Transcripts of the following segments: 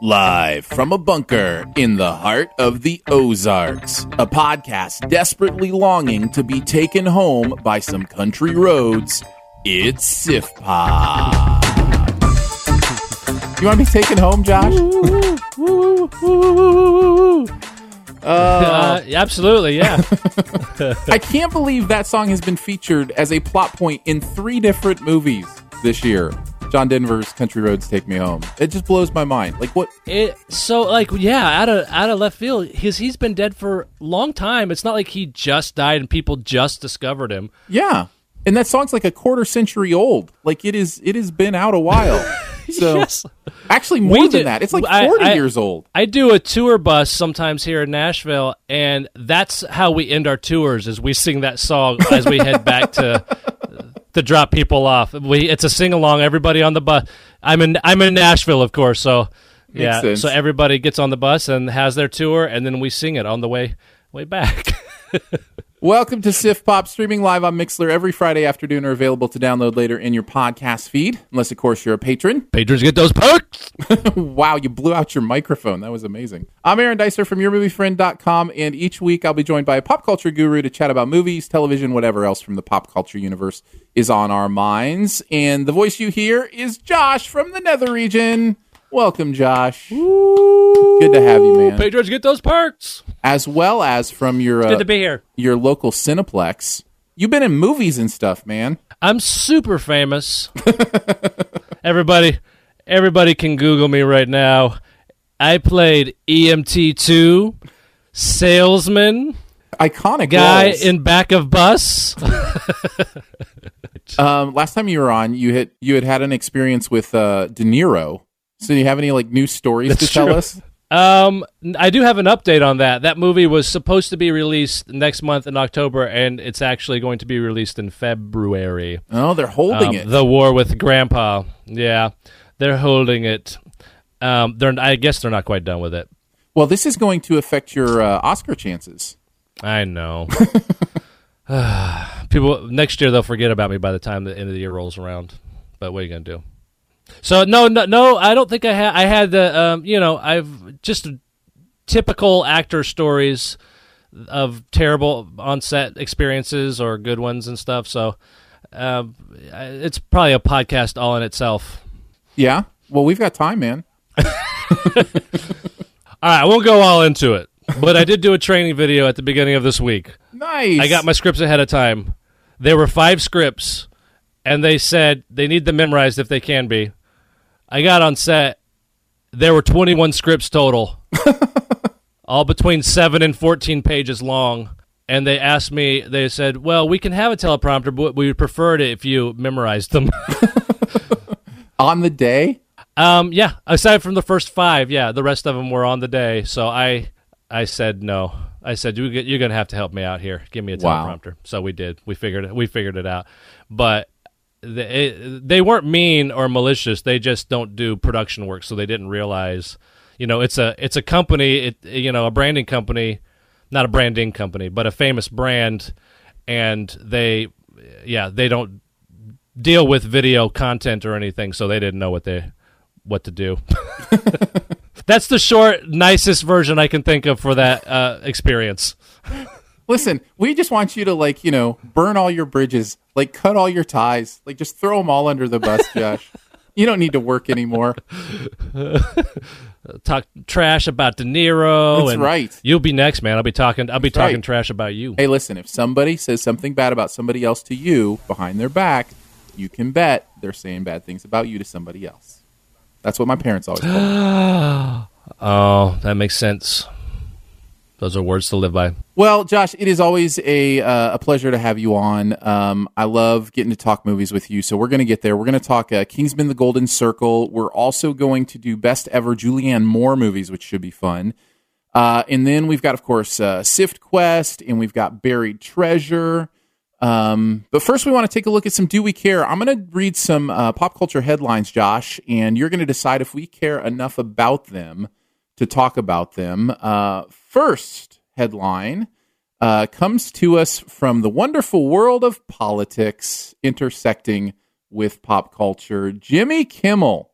Live from a bunker in the heart of the Ozarks, a podcast desperately longing to be taken home by some country roads. It's Sift Pod. You want to be taken home, Josh? Uh, absolutely, yeah. I can't believe that song has been featured as a plot point in three different movies this year. John Denver's "Country Roads Take Me Home." It just blows my mind. Like what? it so like yeah, out of out of left field, he's he's been dead for a long time. It's not like he just died and people just discovered him. Yeah, and that song's like a quarter century old. Like it is. It has been out a while. So Yes. actually, more We than did- that. It's like I- forty I- years old. I do a tour bus sometimes here in Nashville, and that's how we end our tours. Is we sing that song as we head back to to drop people off. We it's a sing along. Everybody on the bus. I'm in I'm in Nashville, of course. So yeah, so everybody gets on the bus and has their tour, and then we sing it on the way way back. Welcome to Sift Pod, streaming live on Mixlr every Friday afternoon, or available to download later in your podcast feed. Unless, of course, you're a patron. Patrons get those perks. wow, you blew out your microphone. That was amazing. I'm Aaron Dicer from YourMovieFriend.com, and each week I'll be joined by a pop culture guru to chat about movies, television, whatever else from the pop culture universe is on our minds. And the voice you hear is Josh from the Nether region. Welcome, Josh. Good to have you, man. Patrons get those perks. As well as from your uh, Good to be here. your local Cineplex. You've been in movies and stuff, man. I'm super famous. everybody, everybody can Google me right now. I played EMT2, salesman, Iconic guy roles. in back of bus. Um, last time you were on, you had you had had an experience with uh, De Niro. So, do you have any like new stories to That's tell us? Um, I do have an update on that. That movie was supposed to be released next month in October, and it's actually going to be released in February. Oh, they're holding Um, it. The War with Grandpa. Yeah, they're holding it. Um, they're. I guess they're not quite done with it. well, this is going to affect your uh, Oscar chances. I know. People next year they'll forget about me by the time the end of the year rolls around. But what are you gonna do? So no, no, no. I don't think I had. I had the. Um, you know, I've just typical actor stories of terrible on-set experiences or good ones and stuff. So I- it's probably a podcast all in itself. Yeah. Well, we've got time, man. All right, I won't go all into it, but I did do a training video at the beginning of this week. Nice. I got my scripts ahead of time. There were five scripts, and they said they need them memorized if they can be. I got on set. There were 21 scripts total, all between 7 and 14 pages long. And they asked me, they said, well, we can have a teleprompter, but we would prefer it if you memorized them. on the day. um, yeah, aside from the first five, yeah, the rest of them were on the day. So I, I said no. I said you, you're going to have to help me out here. Give me a Wow. teleprompter. So we did. We figured it. We figured it out. But they, they weren't mean or malicious. They just don't do production work, so they didn't realize. You know, it's a it's a company. It you know a branding company, not a branding company, but a famous brand, and they yeah they don't deal with video content or anything, so they didn't know what they what to do. That's the short, nicest version I can think of for that uh, experience. Listen, we just want you to like, you know, burn all your bridges, like cut all your ties, like just throw them all under the bus, Josh. you don't need to work anymore. Talk trash about De Niro. That's and right. You'll be next, man. I'll be talking. I'll be That's talking right. trash about you. Hey, listen, if somebody says something bad about somebody else to you behind their back, you can bet they're saying bad things about you to somebody else. That's what my parents always me. Oh, that makes sense. Those are words to live by. Well, Josh, it is always a uh, a pleasure to have you on. Um, I love getting to talk movies with you. So we're going to get there. We're going to talk uh, Kingsman: The Golden Circle. We're also going to do best ever Julianne Moore movies, which should be fun. Uh, and then we've got, of course, uh, Sift Quest, and we've got Buried Treasure. Um, but first, we want to take a look at some Do We Care? I'm going to read some uh, pop culture headlines, Josh, and you're going to decide if we care enough about them to talk about them. Uh, first headline uh, comes to us from the wonderful world of politics intersecting with pop culture. Jimmy Kimmel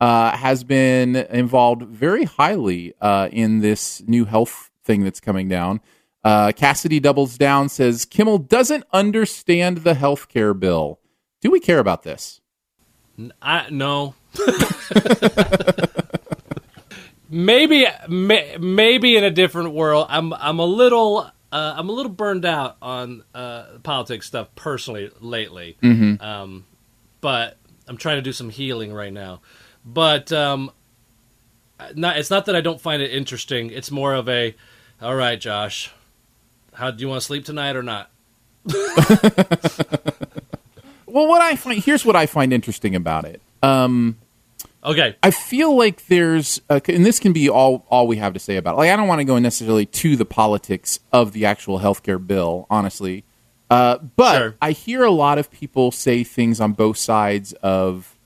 uh, has been involved very highly uh, in this new health thing that's coming down. Uh, Cassidy doubles down, says Kimmel doesn't understand the health care bill. Do we care about this? I no. maybe may, maybe in a different world. I'm I'm a little uh, I'm a little burned out on uh, politics stuff personally lately. Um, but I'm trying to do some healing right now. But um, not it's not that I don't find it interesting. It's more of a all right, Josh. How do you want to sleep tonight or not? Well, what I find here's what I find interesting about it. Um, Okay. I feel like there's, a, and this can be all all we have to say about it. Like, I don't want to go necessarily to the politics of the actual healthcare bill, honestly. Uh, but Sure. I hear a lot of people say things on both sides of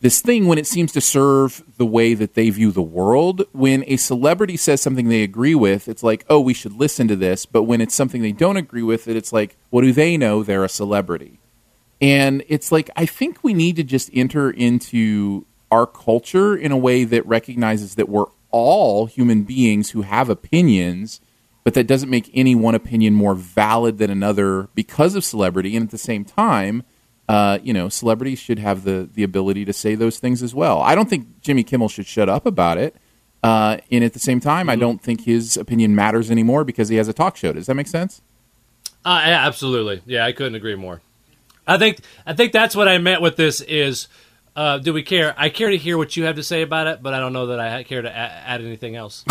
this thing when it seems to serve the way that they view the world. When a celebrity says something they agree with, it's like, oh, we should listen to this. But when it's something they don't agree with, it, it's like, what do they know? They're a celebrity. And it's like, I think we need to just enter into our culture in a way that recognizes that we're all human beings who have opinions, but that doesn't make any one opinion more valid than another because of celebrity. And at the same time, uh, you know, celebrities should have the, the ability to say those things as well. I don't think Jimmy Kimmel should shut up about it. Uh, and at the same time, I don't think his opinion matters anymore because he has a talk show. Does that make sense? Uh, yeah, absolutely. Yeah, I couldn't agree more. I think I think that's what I meant with this is uh, do we care? I care to hear what you have to say about it, but I don't know that I care to a- add anything else.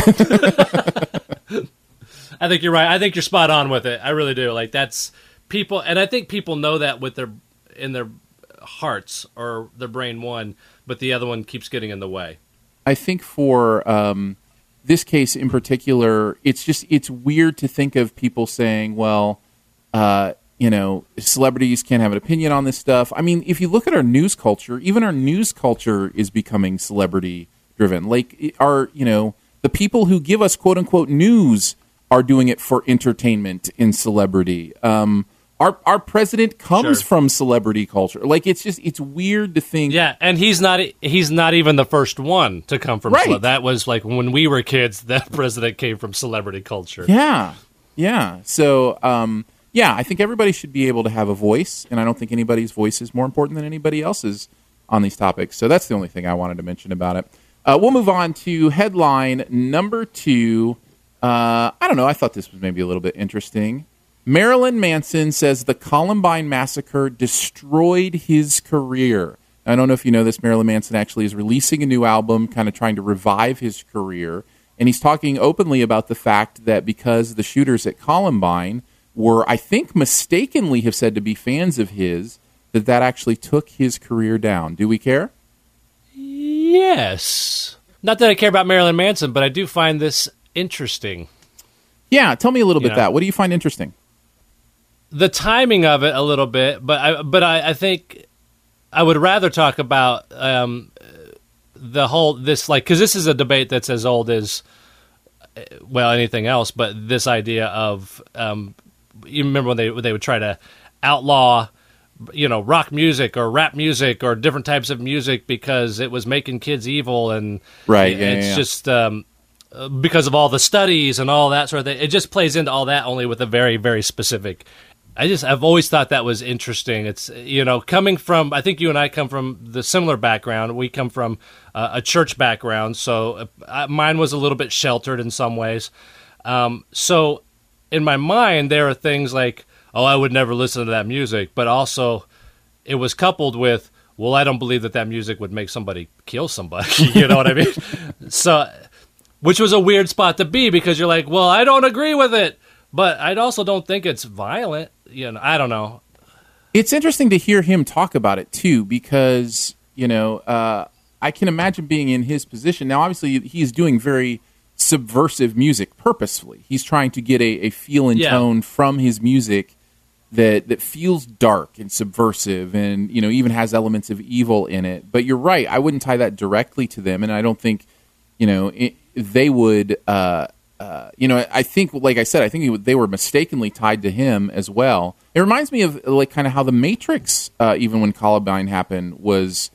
I think you're right. I think you're spot on with it. I really do. Like that's people, and I think people know that with their in their hearts or their brain one, but the other one keeps getting in the way. I think for um, this case in particular, it's just it's weird to think of people saying, "Well, uh, you know, celebrities can't have an opinion on this stuff." I mean, if you look at our news culture, even our news culture is becoming celebrity driven. Like, our you know, the people who give us quote unquote news are doing it for entertainment in celebrity. Um, our our president comes Sure. from celebrity culture. Like, it's just it's weird to think. Yeah, and he's not he's not even the first one to come from Right. cele- that was like when we were kids that president came from celebrity culture. Yeah, yeah. So, um, yeah, I think everybody should be able to have a voice, and I don't think anybody's voice is more important than anybody else's on these topics. So that's the only thing I wanted to mention about it. Uh, we'll move on to headline number two. Uh, I don't know. I thought this was maybe a little bit interesting. Marilyn Manson says the Columbine massacre destroyed his career. I don't know if you know this. Marilyn Manson actually is releasing a new album, kind of trying to revive his career. And he's talking openly about the fact that because the shooters at Columbine were, I think, mistakenly have said to be fans of his, that that actually took his career down. Do we care? Yes. Not that I care about Marilyn Manson, but I do find this interesting. Yeah, tell me a little bit Yeah. that. What do you find interesting? The timing of it a little bit, but I but I, I think I would rather talk about um, the whole this like because this is a debate that's as old as well anything else, but this idea of um, you remember when they when they would try to outlaw you know rock music or rap music or different types of music because it was making kids evil and Right, yeah, it's yeah, yeah. just um, because of all the studies and all that sort of thing. It just plays into all that only with a very very specific. I just i've always thought that was interesting. It's you know coming from i think you and i come from the similar background. We come from uh, a church background. So uh, mine was a little bit sheltered in some ways. Um, so in my mind there are things like oh i would never listen to that music but also it was coupled with well i don't believe that that music would make somebody kill somebody you know what i mean? So which was a weird spot to be because you're like well i don't agree with it but i also don't think it's violent you know i don't know. It's interesting to hear him talk about it too because you know uh, i can imagine being in his position. Now obviously he's doing very subversive music purposefully. He's trying to get a, a feel and Yeah. tone from his music that that feels dark and subversive and you know even has elements of evil in it. But you're right i wouldn't tie that directly to them and i don't think you know it, they would uh, uh, you know i think like i said i think would- they were mistakenly tied to him as well. It reminds me of like kind of how the matrix uh, even when columbine happened was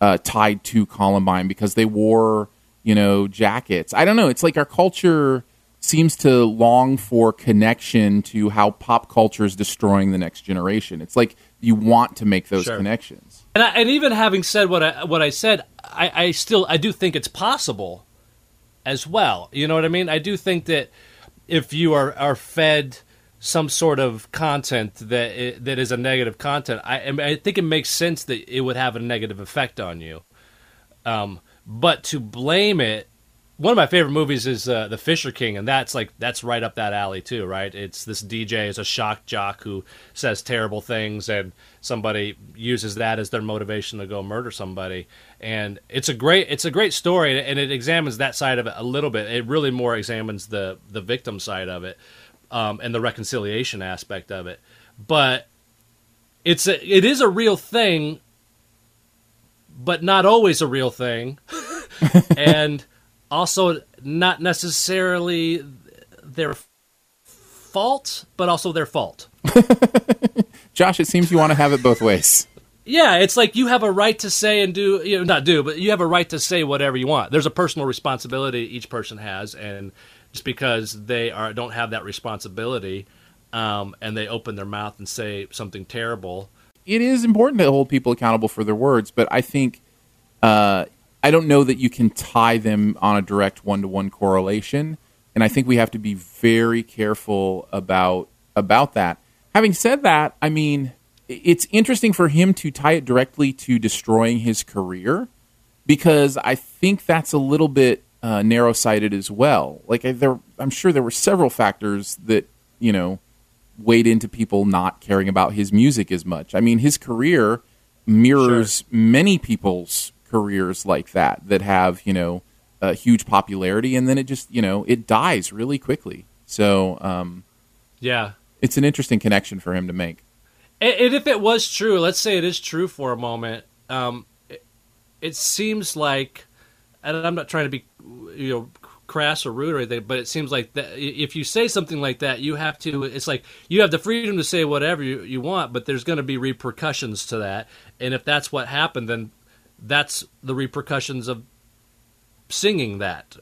uh, tied to columbine because they wore you know jackets. I don't know. It's like our culture seems to long for connection to how pop culture is destroying the next generation. It's like you want to make those Sure. connections. And, I, and even having said what I, what I said I, I still i do think it's possible as well. You know what i mean? I do think that if you are, are fed some sort of content that i that is a negative content I I think it makes sense that it would have a negative effect on you. Um, but to blame it one of my favorite movies is uh, the fisher king and that's like that's right up that alley too right? It's this dj is a shock jock who says terrible things and somebody uses that as their motivation to go murder somebody. And it's a great it's a great story and it examines that side of it a little bit. It really more examines the the victim side of it um, and the reconciliation aspect of it. But it's a, it is a real thing but not always a real thing and also not necessarily their fault, but also their fault. josh it seems you want to have it both ways Yeah, it's like you have a right to say and do, you know, not do, but you have a right to say whatever you want. There's a personal responsibility each person has, and just because they are don't have that responsibility, um, and they open their mouth and say something terrible, it is important to hold people accountable for their words, but I think uh, I don't know that you can tie them on a direct one to one correlation, and I think we have to be very careful about about that. Having said that, I mean, it's interesting for him to tie it directly to destroying his career because I think that's a little bit uh, narrow sighted as well. Like I, there, I'm sure there were several factors that you know weighed into people not caring about his music as much. I mean, his career mirrors many people's careers like that that have you know a huge popularity, and then it just you know it dies really quickly. So um, yeah. it's an interesting connection for him to make. And, and if it was true, let's say it is true for a moment, um, it, it seems like, and I'm not trying to be, you know, crass or rude or anything, but it seems like that if you say something like that, you have to. It's like you have the freedom to say whatever you, you want, but there's going to be repercussions to that. And if that's what happened, then that's the repercussions of singing that.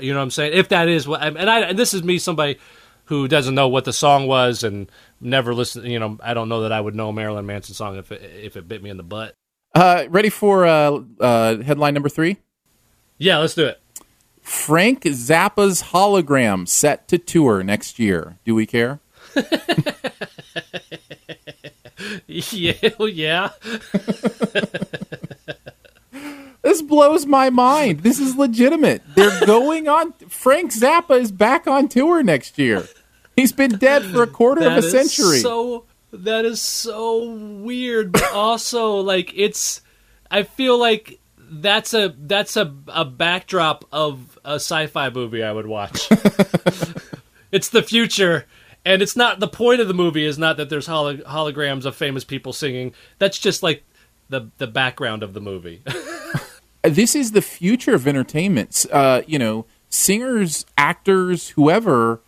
You know what I'm saying? If that is what, and I, and this is me, somebody who doesn't know what the song was and never listened. You know, I don't know that I would know a Marilyn Manson song if it, if it bit me in the butt. Uh, ready for uh, uh, headline number three? Yeah, let's do it. Frank Zappa's hologram set to tour next year. Do we care? yeah, yeah. This blows my mind. This is legitimate. They're going on. Frank Zappa is back on tour next year. He's been dead for a quarter of a That is century. So that is so weird, but also like it's. I feel like that's a that's a a backdrop of a sci-fi movie I would watch. it's the future, and it's not the point of the movie is not that there's holo- holograms of famous people singing. That's just like the the background of the movie. this is the future of entertainment. Uh, you know, singers, actors, whoever,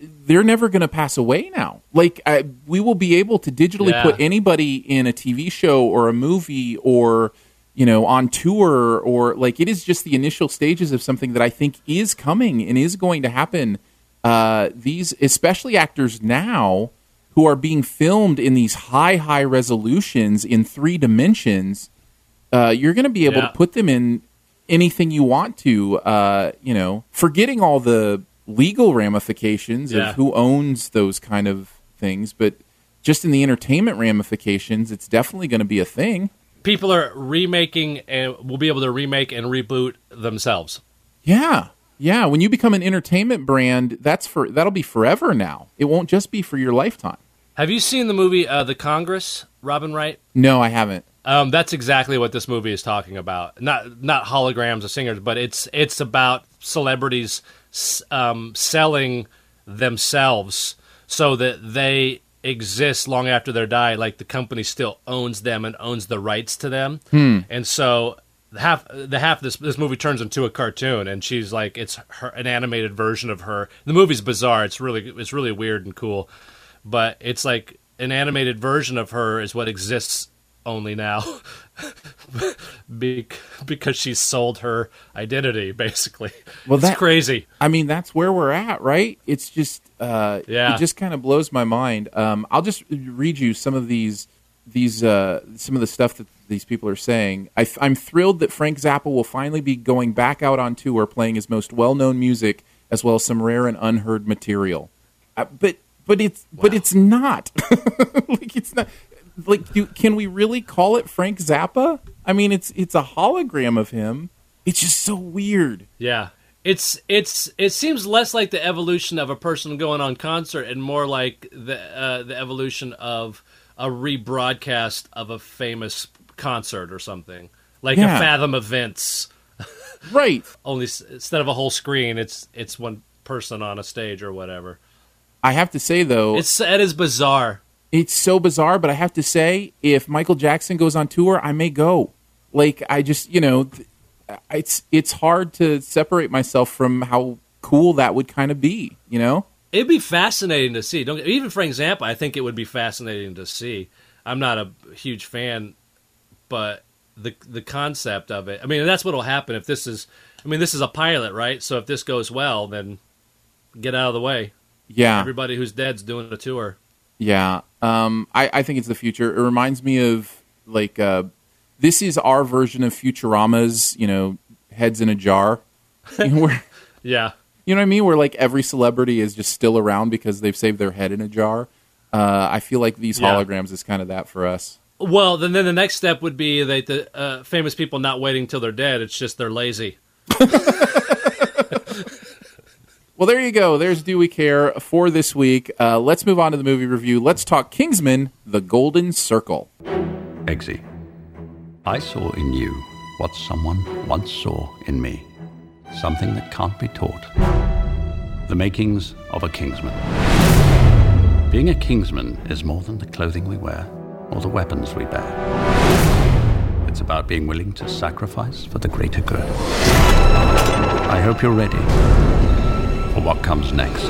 they're never going to pass away now. Like I, we will be able to digitally Yeah. put anybody in a TV show or a movie or you know on tour or like it is just the initial stages of something that I think is coming and is going to happen. Uh, these, especially actors now who are being filmed in these high, high resolutions in three dimensions uh, you're going to be able Yeah. to put them in anything you want to. Uh, you know, forgetting all the legal ramifications Yeah. of who owns those kind of things, but just in the entertainment ramifications, it's definitely going to be a thing. People are remaking and will be able to remake and reboot themselves. Yeah, yeah. When you become an entertainment brand, that's for that'll be forever now. It won't just be for your lifetime. Have you seen the movie uh, The Congress? Robin Wright. No, I haven't. Um, that's exactly what this movie is talking about. Not not holograms of singers, but it's it's about celebrities um, selling themselves so that they exist long after they die. Like the company still owns them and owns the rights to them, hmm. and so half the half of this this movie turns into a cartoon, and she's like it's her an animated version of her. The movie's bizarre. It's really it's really weird and cool, but it's like an animated version of her is what exists only now Bec- because she sold her identity basically Well, it's that- crazy I mean, that's where we're at, right? It's just, uh, Yeah. it just kind of blows my mind. Um, I'll just read you some of these, these, uh, some of the stuff that these people are saying. I, am thrilled that Frank Zappa will finally be going back out on tour, playing his most well-known music as well as some rare and unheard material. Uh, but, but it's, but it's not. like it's not. Like, do, can we really call it Frank Zappa? I mean, it's it's a hologram of him. It's just so weird. yeah it's it's it seems less like the evolution of a person going on concert and more like the uh, the evolution of a rebroadcast of a famous concert or something like Yeah. a fathom events Right. only instead of a whole screen it's it's one person on a stage or whatever I have to say though, it's it is bizarre it's so bizarre, but I have to say, if Michael Jackson goes on tour, I may go. Like I just, you know, it's it's hard to separate myself from how cool that would kind of be. You know? It'd be fascinating to see. Don't even Frank Zappa. I think it would be fascinating to see. I'm not a huge fan, but the the concept of it. I mean, that's what'll happen if this is. I mean, this is a pilot, right? So if this goes well, then get out of the way. Yeah, Everybody who's dead's doing a tour. Yeah. Um, I I think it's the future. It reminds me of like uh, this is our version of Futurama's. You know, heads in a jar. You know, where Yeah, You know what I mean? Where like every celebrity is just still around because they've saved their head in a jar. Uh, I feel like these Yeah. holograms is kind of that for us. Well, then, then the next step would be that the uh, famous people not waiting till they're dead. It's just they're lazy. Well, there you go. There's Do We Care for this week. Uh, let's move on to the movie review. Let's talk Kingsman: The Golden Circle. Eggsy, I saw in you what someone once saw in me. Something that can't be taught. The makings of a Kingsman. Being a Kingsman is more than the clothing we wear or the weapons we bear. It's about being willing to sacrifice for the greater good. I hope you're ready for what comes next.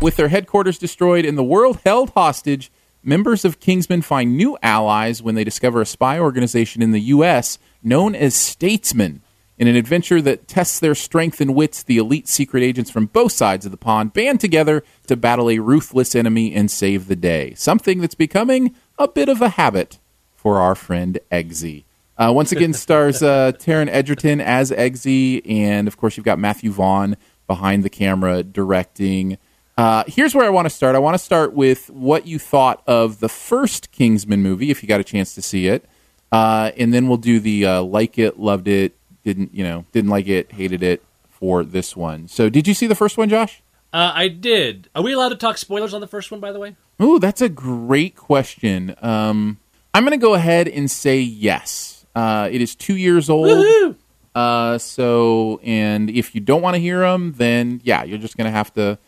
With their headquarters destroyed and the world held hostage, members of Kingsman find new allies when they discover a spy organization in the U.S. known as Statesman. In an adventure that tests their strength and wits, the elite secret agents from both sides of the pond band together to battle a ruthless enemy and save the day. Something that's becoming a bit of a habit for our friend Eggsy. Uh, once again, stars uh, Taron Egerton as Eggsy, and of course, you've got Matthew Vaughn behind the camera directing. Uh, here's where I want to start. I want to start with what you thought of the first Kingsman movie, if you got a chance to see it, uh, and then we'll do the uh, like it, loved it, didn't you know, didn't like it, hated it for this one. So, did you see the first one, Josh? Uh, I did. Are we allowed to talk spoilers on the first one, by the way? Ooh, that's a great question. Um, I'm going to go ahead and say yes. Uh, it is two years old. Uh, so, and if you don't want to hear them, then yeah, you're just going to have to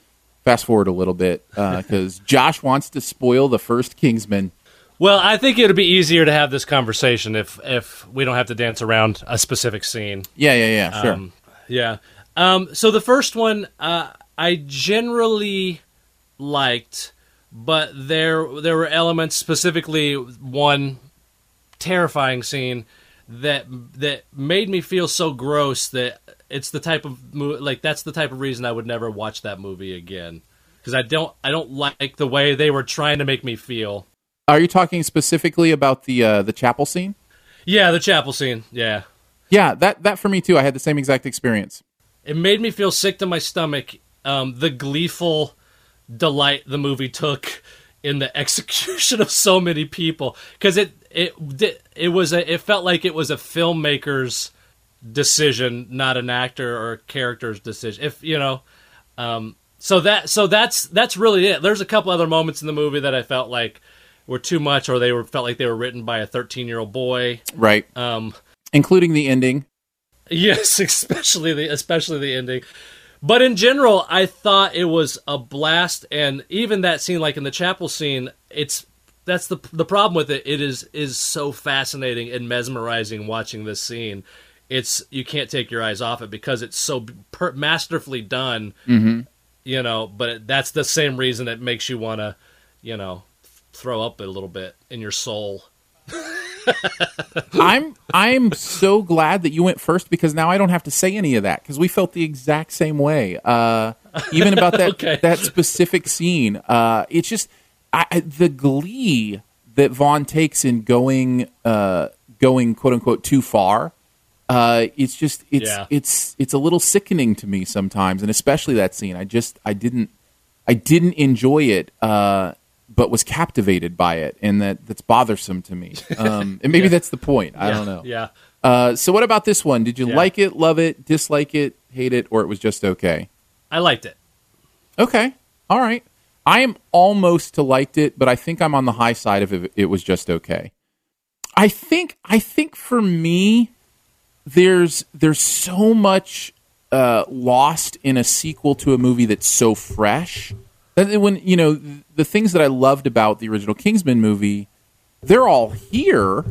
fast forward a little bit because Josh wants to spoil the first Kingsman. Well, I think it would be easier to have this conversation if if we don't have to dance around a specific scene. Yeah, yeah, yeah. Sure. Um, yeah. Um, so the first one, uh, I generally liked, but there there were elements, specifically one terrifying scene that that made me feel so gross that it's the type of like that's the type of reason I would never watch that movie again because I don't I don't like the way they were trying to make me feel. Are you talking specifically about the uh, the chapel scene? Yeah, the chapel scene. Yeah. Yeah, that that for me too. I had the same exact experience. It made me feel sick to my stomach. Um, the gleeful delight the movie took in the execution of so many people because it it it was a it felt like it was a filmmaker's decision, not an actor or character's decision. If you know, um, so that so that's that's really it. There's a couple other moments in the movie that I felt like were too much, or they were felt like they were written by a 13 year old boy. Right. Um, including the ending. Yes, especially the especially the ending. But in general, I thought it was a blast, and even that scene, like in the chapel scene, it's that's the the problem with it. It is is so fascinating and mesmerizing watching this scene. It's you can't take your eyes off it because it's so per- masterfully done. Mm-hmm. You know, but that's the same reason it makes you want to, you know, throw up a little bit in your soul. I'm I'm so glad that you went first because now I don't have to say any of that because we felt the exact same way. Uh, even about that Okay. that specific scene. Uh, it's just I, the glee that Vaughn takes in going uh, going quote unquote too far. Uh, it's just it's Yeah. it's it's a little sickening to me sometimes, and especially that scene. I just I didn't I didn't enjoy it. Uh, but was captivated by it, and that that's bothersome to me. Um, and maybe that's the point. I Yeah, don't know. Yeah. Uh, so what about this one? Did you Yeah. like it, love it, dislike it, hate it, or it was just okay? I liked it. Okay, all right. I am almost to liked it, but I think I'm on the high side of it. It was just okay. I think I think for me, there's there's so much uh, lost in a sequel to a movie that's so fresh. When you know the things that I loved about the original Kingsman movie, they're all here,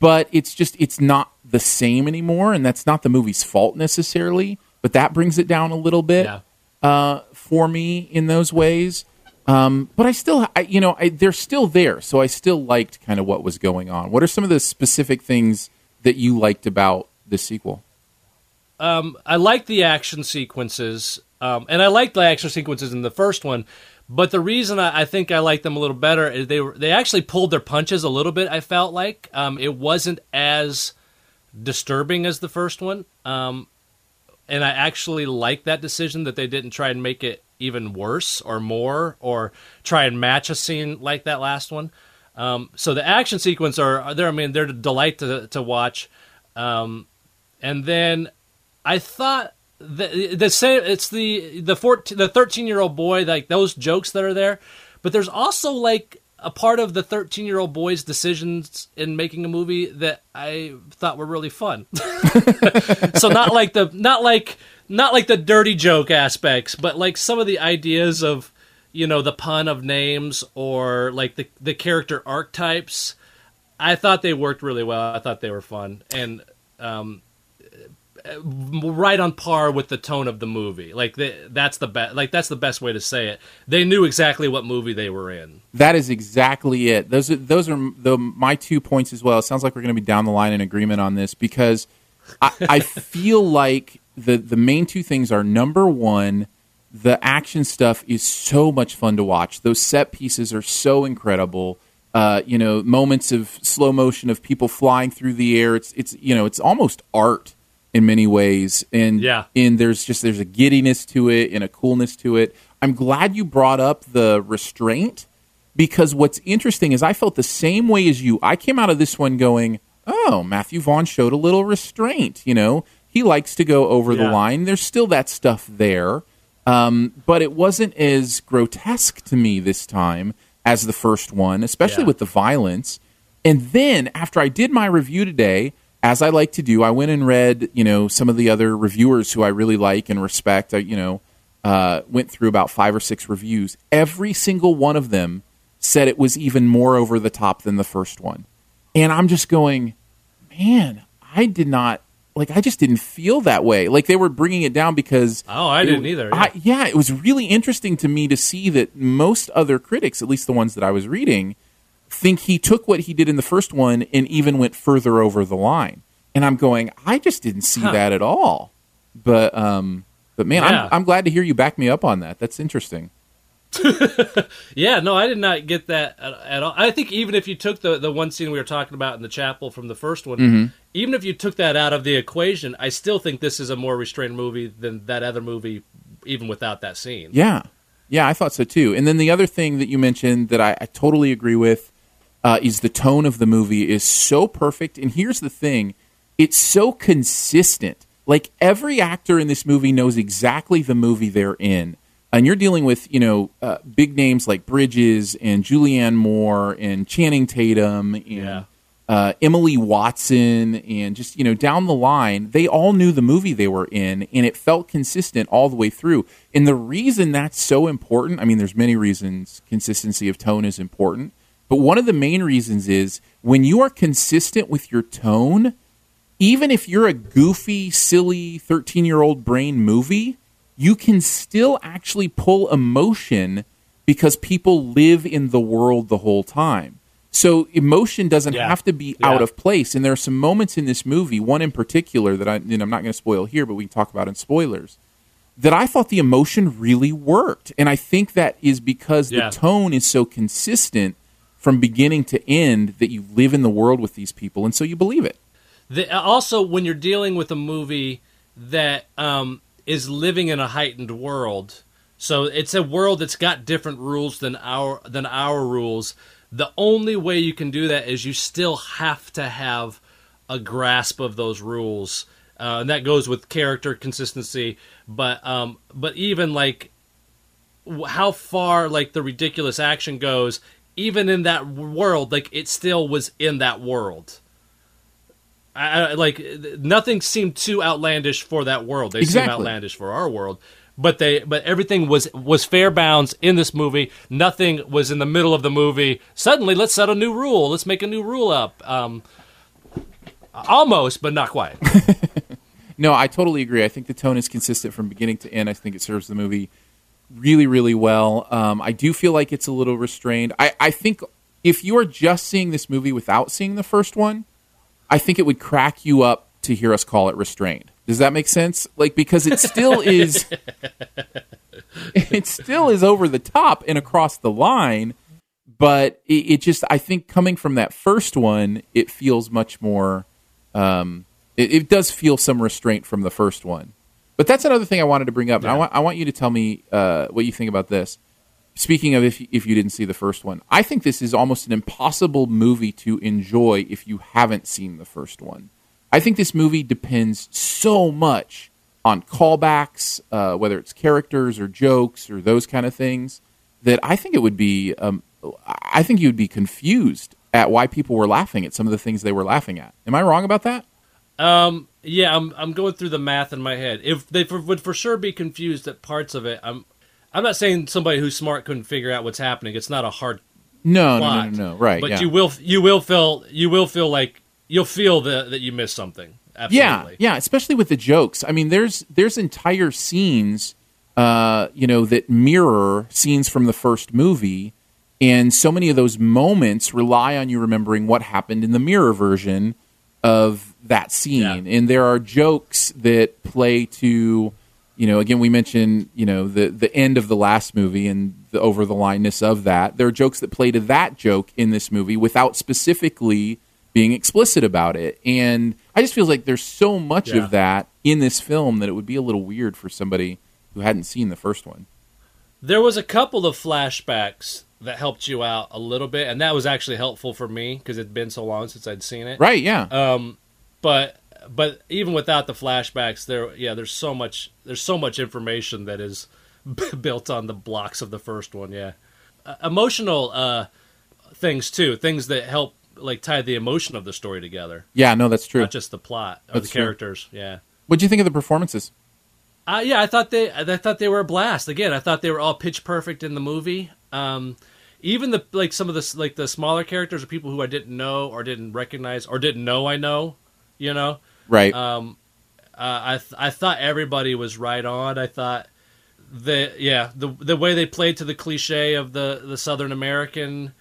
but it's just it's not the same anymore, and that's not the movie's fault necessarily. But that brings it down a little bit Yeah. uh, for me in those ways. Um, but I still, I, you know, I, they're still there, so I still liked kind of what was going on. What are some of the specific things that you liked about the sequel? um, I like the action sequences, um, and I liked the action sequences in the first one. But the reason I, I think I like them a little better is they were they actually pulled their punches a little bit. I felt like um, it wasn't as disturbing as the first one, um, and I actually like that decision that they didn't try and make it even worse or more or try and match a scene like that last one. Um, so the action sequence are, there. I mean, they're a delight to to watch. Um, and then I thought the the same. It's the the fourteen the thirteen year old boy like those jokes that are there, but there's also like a part of the thirteen year old boy's decisions in making a movie that I thought were really fun. so not like the not like not like the dirty joke aspects, but like some of the ideas of you know the pun of names or like the the character archetypes. I thought they worked really well. I thought they were fun and um, right on par with the tone of the movie. Like they, that's the best. Like that's the best way to say it. They knew exactly what movie they were in. That is exactly it. Those are those are the, my two points as well. It sounds like we're going to be down the line in agreement on this because I, I feel like the the main two things are number one, the action stuff is so much fun to watch. Those set pieces are so incredible. Uh, you know, moments of slow motion of people flying through the air. It's it's you know it's almost art in many ways, and Yeah. and there's just there's a giddiness to it and a coolness to it. I'm glad you brought up the restraint because what's interesting is I felt the same way as you. I came out of this one going, "Oh, Matthew Vaughn showed a little restraint." You know, he likes to go over the line. There's still that stuff there, um, but it wasn't as grotesque to me this time as the first one, especially Yeah. with the violence. And then after I did my review today, as I like to do, I went and read, you know, some of the other reviewers who I really like and respect. I, you know, uh, went through about five or six reviews. Every single one of them said it was even more over the top than the first one. And I'm just going, man, I did not like I just didn't feel that way. Like they were bringing it down because Oh, I it- didn't either, yeah. I, yeah, it was really interesting to me to see that most other critics, at least the ones that I was reading, think he took what he did in the first one and even went further over the line. And I'm going, I just didn't see that at all. But um, but man, Yeah. I'm I'm glad to hear you back me up on that. That's interesting. Yeah, no, I did not get that at, at all. I think even if you took the the one scene we were talking about in the chapel from the first one, Mm-hmm. even if you took that out of the equation, I still think this is a more restrained movie than that other movie, even without that scene. Yeah. Yeah, I thought so too. And then the other thing that you mentioned that I, I totally agree with uh, is the tone of the movie is so perfect. And here's the thing it's so consistent. Like every actor in this movie knows exactly the movie they're in. And you're dealing with, you know, uh, big names like Bridges and Julianne Moore and Channing Tatum and Yeah. uh, Emily Watson and just you know down the line, they all knew the movie they were in, and it felt consistent all the way through. And the reason that's so important, I mean, there's many reasons consistency of tone is important, but one of the main reasons is when you are consistent with your tone, even if you're a goofy, silly 13 year old brain movie, you can still actually pull emotion because people live in the world the whole time. So emotion doesn't Yeah. have to be Yeah. out of place. And there are some moments in this movie, one in particular that I, and I'm not going to spoil here, but we can talk about in spoilers, that I thought the emotion really worked. And I think that is because Yeah. the tone is so consistent from beginning to end that you live in the world with these people. And so you believe it. The, also, when you're dealing with a movie that um, is living in a heightened world, so it's a world that's got different rules than our than our rules. The only way you can do that is you still have to have a grasp of those rules, uh, and that goes with character consistency. But um, but even like how far like the ridiculous action goes, even in that world, like it still was in that world. I, I- like nothing seemed too outlandish for that world. They seem outlandish for our world, but they but everything was was fair bounds in this movie. Nothing was in the middle of the movie. Suddenly, let's set a new rule. Let's make a new rule up. Um, almost, but not quite. No, I totally agree. I think the tone is consistent from beginning to end. I think it serves the movie really, really well. Um, I do feel like it's a little restrained. I, I think if you are just seeing this movie without seeing the first one, I think it would crack you up to hear us call it restrained. Does that make sense? Like because it still is it still is over the top and across the line, but it, it just I think coming from that first one, it feels much more um, it, it does feel some restraint from the first one. But that's another thing I wanted to bring up. And I want I want you to tell me uh, what you think about this. Speaking of if if you didn't see the first one, I think this is almost an impossible movie to enjoy if you haven't seen the first one. I think this movie depends so much on callbacks, uh, whether it's characters or jokes or those kind of things, that I think it would be. Um, I think you would be confused at why people were laughing at some of the things they were laughing at. Am I wrong about that? Um, yeah, I'm I'm going through the math in my head. If they for, would for sure be confused at parts of it, I'm I'm not saying somebody who's smart couldn't figure out what's happening. It's not a hard No, no, plot. no, no, no. Right. But yeah. you will you will feel you will feel like you'll feel the, that you missed something. Yeah, yeah, especially with the jokes. I mean, there's there's entire scenes, uh, you know, that mirror scenes from the first movie, and so many of those moments rely on you remembering what happened in the mirror version of that scene. Yeah. And there are jokes that play to, you know, again we mentioned, you know, the the end of the last movie and the over the lineness of that. There are jokes that play to that joke in this movie without specifically being explicit about it. And I just feel like there's so much Yeah. of that in this film that it would be a little weird for somebody who hadn't seen the first one. There was a couple of flashbacks that helped you out a little bit, and that was actually helpful for me because it'd been so long since I'd seen it. Right, yeah. Um, but but even without the flashbacks, there yeah, there's so much there's so much information that is built on the blocks of the first one. Yeah, uh, emotional uh, things too, things that help like tie the emotion of the story together, yeah, no, that's true. not just the plot or That's the true. characters. Yeah. What do you think of the performances? Uh, yeah, I thought they I thought they were a blast. Again, I thought they were all pitch perfect in the movie. Um, even the like some of the like the smaller characters or people who I didn't know or didn't recognize or didn't know I know, you know. Right. Um, uh, I th- I thought everybody was right on. I thought the yeah the the way they played to the cliche of the the Southern American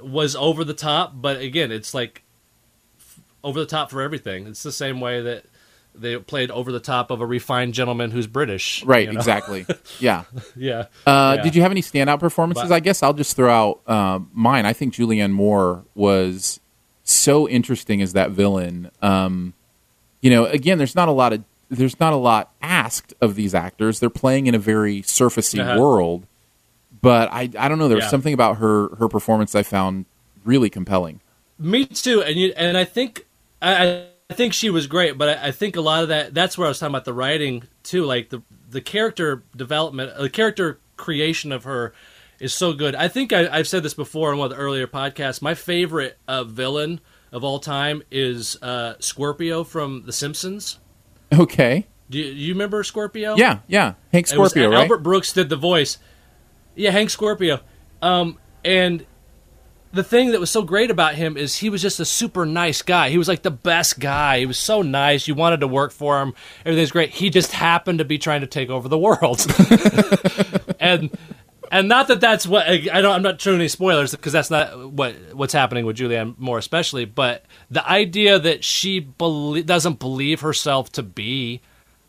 was over the top, but again, it's like f- over the top for everything. It's the same way that they played over the top of a refined gentleman who's British. right. you know? Exactly. Yeah. Yeah. Uh, Yeah. Did you have any standout performances? But- I guess I'll just throw out uh, mine. I think Julianne Moore was so interesting as that villain. Um, you know, again, there's not a lot of there's not a lot asked of these actors. They're playing in a very surfacey Uh-huh. world, but I I don't know. There was Yeah. something about her her performance I found really compelling. Me too, and you and I think I, I think she was great, but I, I think a lot of that that's where I was talking about the writing too, like the the character development, the character creation of her is so good. I think I, I've said this before on one of the earlier podcasts. My favorite uh, villain of all time is uh, Scorpio from The Simpsons. Okay. Do you, you remember Scorpio? Yeah. Yeah. Hank It was- Scorpio, right? Albert Brooks did the voice. Yeah, Hank Scorpio. Um, and the thing that was so great about him is he was just a super nice guy. He was like the best guy. He was so nice. You wanted to work for him. Everything's great. He just happened to be trying to take over the world. and and not that that's what I don't. I'm not showing any spoilers because that's not what what's happening with Julianne Moore, especially. But the idea that she belie- doesn't believe herself to be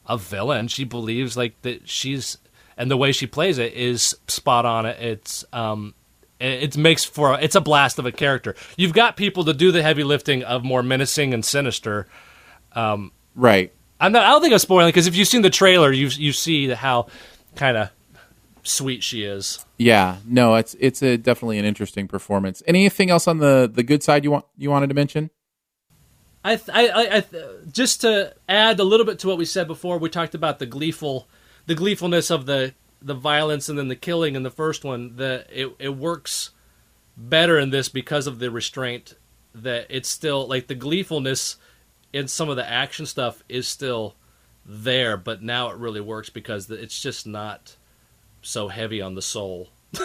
a villain. She believes like that she's and the way she plays it is spot on. It's um it, it makes for it's a blast of a character. You've got people to do the heavy lifting of more menacing and sinister. right. I'm not. I don't think I'm spoiling because if you've seen the trailer, you you see how kind of sweet she is. Yeah, no, it's it's a definitely an interesting performance. Anything else on the the good side you want you wanted to mention? I, th- I, I, I th- just to add a little bit to what we said before, we talked about the gleeful, the gleefulness of the the violence and then the killing in the first one. The it it works better in this because of the restraint. That it's still like the gleefulness in some of the action stuff is still there, but now it really works because it's just not so heavy on the soul.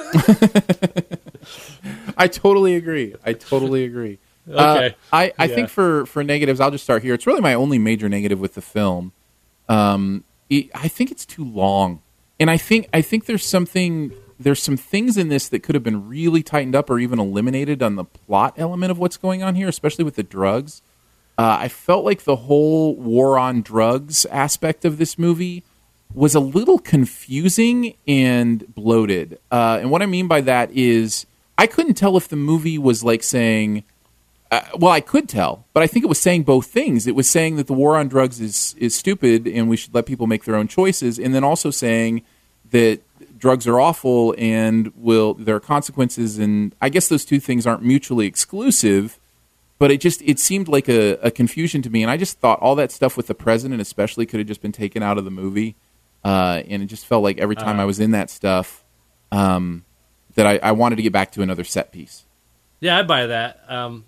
I totally agree. I totally agree. Okay. Uh, I, I Yeah. think for, for negatives, I'll just start here. It's really my only major negative with the film. Um, it, I think it's too long, and I think I think there's something there's some things in this that could have been really tightened up or even eliminated on the plot element of what's going on here, especially with the drugs. Uh, I felt like the whole war on drugs aspect of this movie was a little confusing and bloated. Uh, and what I mean by that is I couldn't tell if the movie was like saying, uh, well, I could tell, but I think it was saying both things. It was saying that the war on drugs is is stupid and we should let people make their own choices, and then also saying that drugs are awful and will there are consequences. And I guess those two things aren't mutually exclusive but it just it seemed like a, a confusion to me and i just thought all that stuff with the president especially could have just been taken out of the movie uh, and it just felt like every time i was in that stuff um, that I, I wanted to get back to another set piece Yeah, I buy that. Um,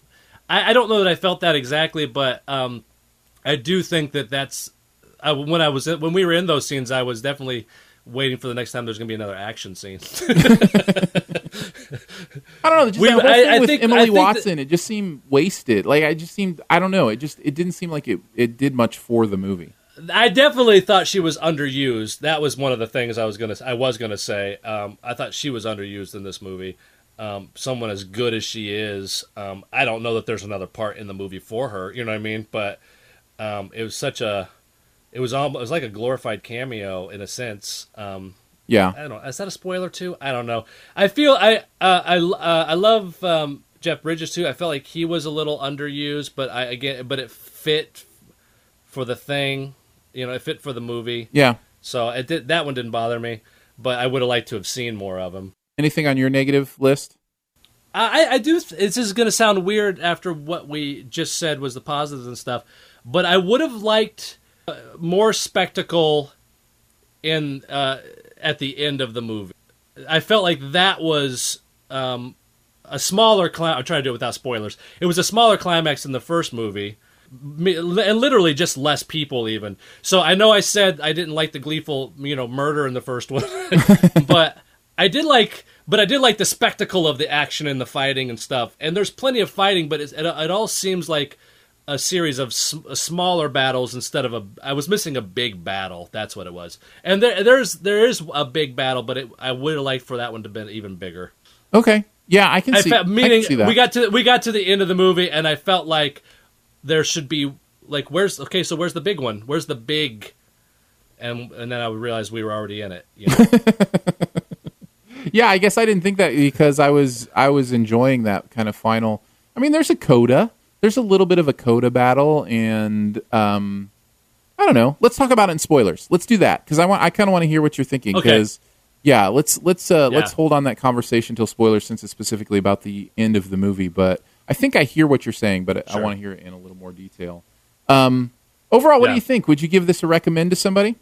I, I don't know that I felt that exactly, but um, I do think that that's I, when I was when we were in those scenes. I was definitely waiting for the next time there's going to be another action scene. i don't know just We- that whole thing I with think- emily think that- watson it just seemed wasted like i just seemed i don't know it just it didn't seem like it, it did much for the movie I definitely thought she was underused. That was one of the things I was gonna I was gonna say. Um, I thought she was underused in this movie. Um, someone as good as she is, um, I don't know that there's another part in the movie for her. You know what I mean? But um, it was such a, it was almost it was like a glorified cameo in a sense. Um, yeah I don't know. Is that a spoiler too? I don't know. I feel I uh, I uh, I love um, Jeff Bridges too. I felt like he was a little underused, but I again, but it fit for the thing. You know, it fit for the movie. yeah So it did, that one didn't bother me, but I would have liked to have seen more of him. anything on your negative list I, I do. This is going to sound weird after what we just said was the positives and stuff, but I would have liked uh, more spectacle in uh, at the end of the movie. I felt like that was um, a smaller. Cli- I'm trying to do it without spoilers. It was a smaller climax in the first movie. Literally just less people even. So I know I said I didn't like the gleeful, you know, murder in the first one, but I did like but I did like the spectacle of the action and the fighting and stuff. And there's plenty of fighting, but it's, it, it all seems like a series of sm- uh, smaller battles instead of a. I was missing a big battle. That's what it was. And there, there's there is a big battle, but it, I would have liked for that one to have been even bigger. Okay. Yeah, I can I see. I meaning can see that. we got to we got to the end of the movie, and I felt like there should be like where's okay, so where's the big one? Where's the big? And and then I would realize we were already in it. You know? Yeah, I guess I didn't think that because I was I was enjoying that kind of final. I mean, there's a coda. There's a little bit of a coda battle, and um, I don't know. Let's talk about it in spoilers. Let's do that because I want I kind of want to hear what you're thinking. Okay. Because yeah, let's let's uh, Yeah. let's hold on that conversation till spoilers since it's specifically about the end of the movie. But I think I hear what you're saying, but I want to hear it in a little more detail. Um, overall, what do you think? Would you give this a recommend to somebody?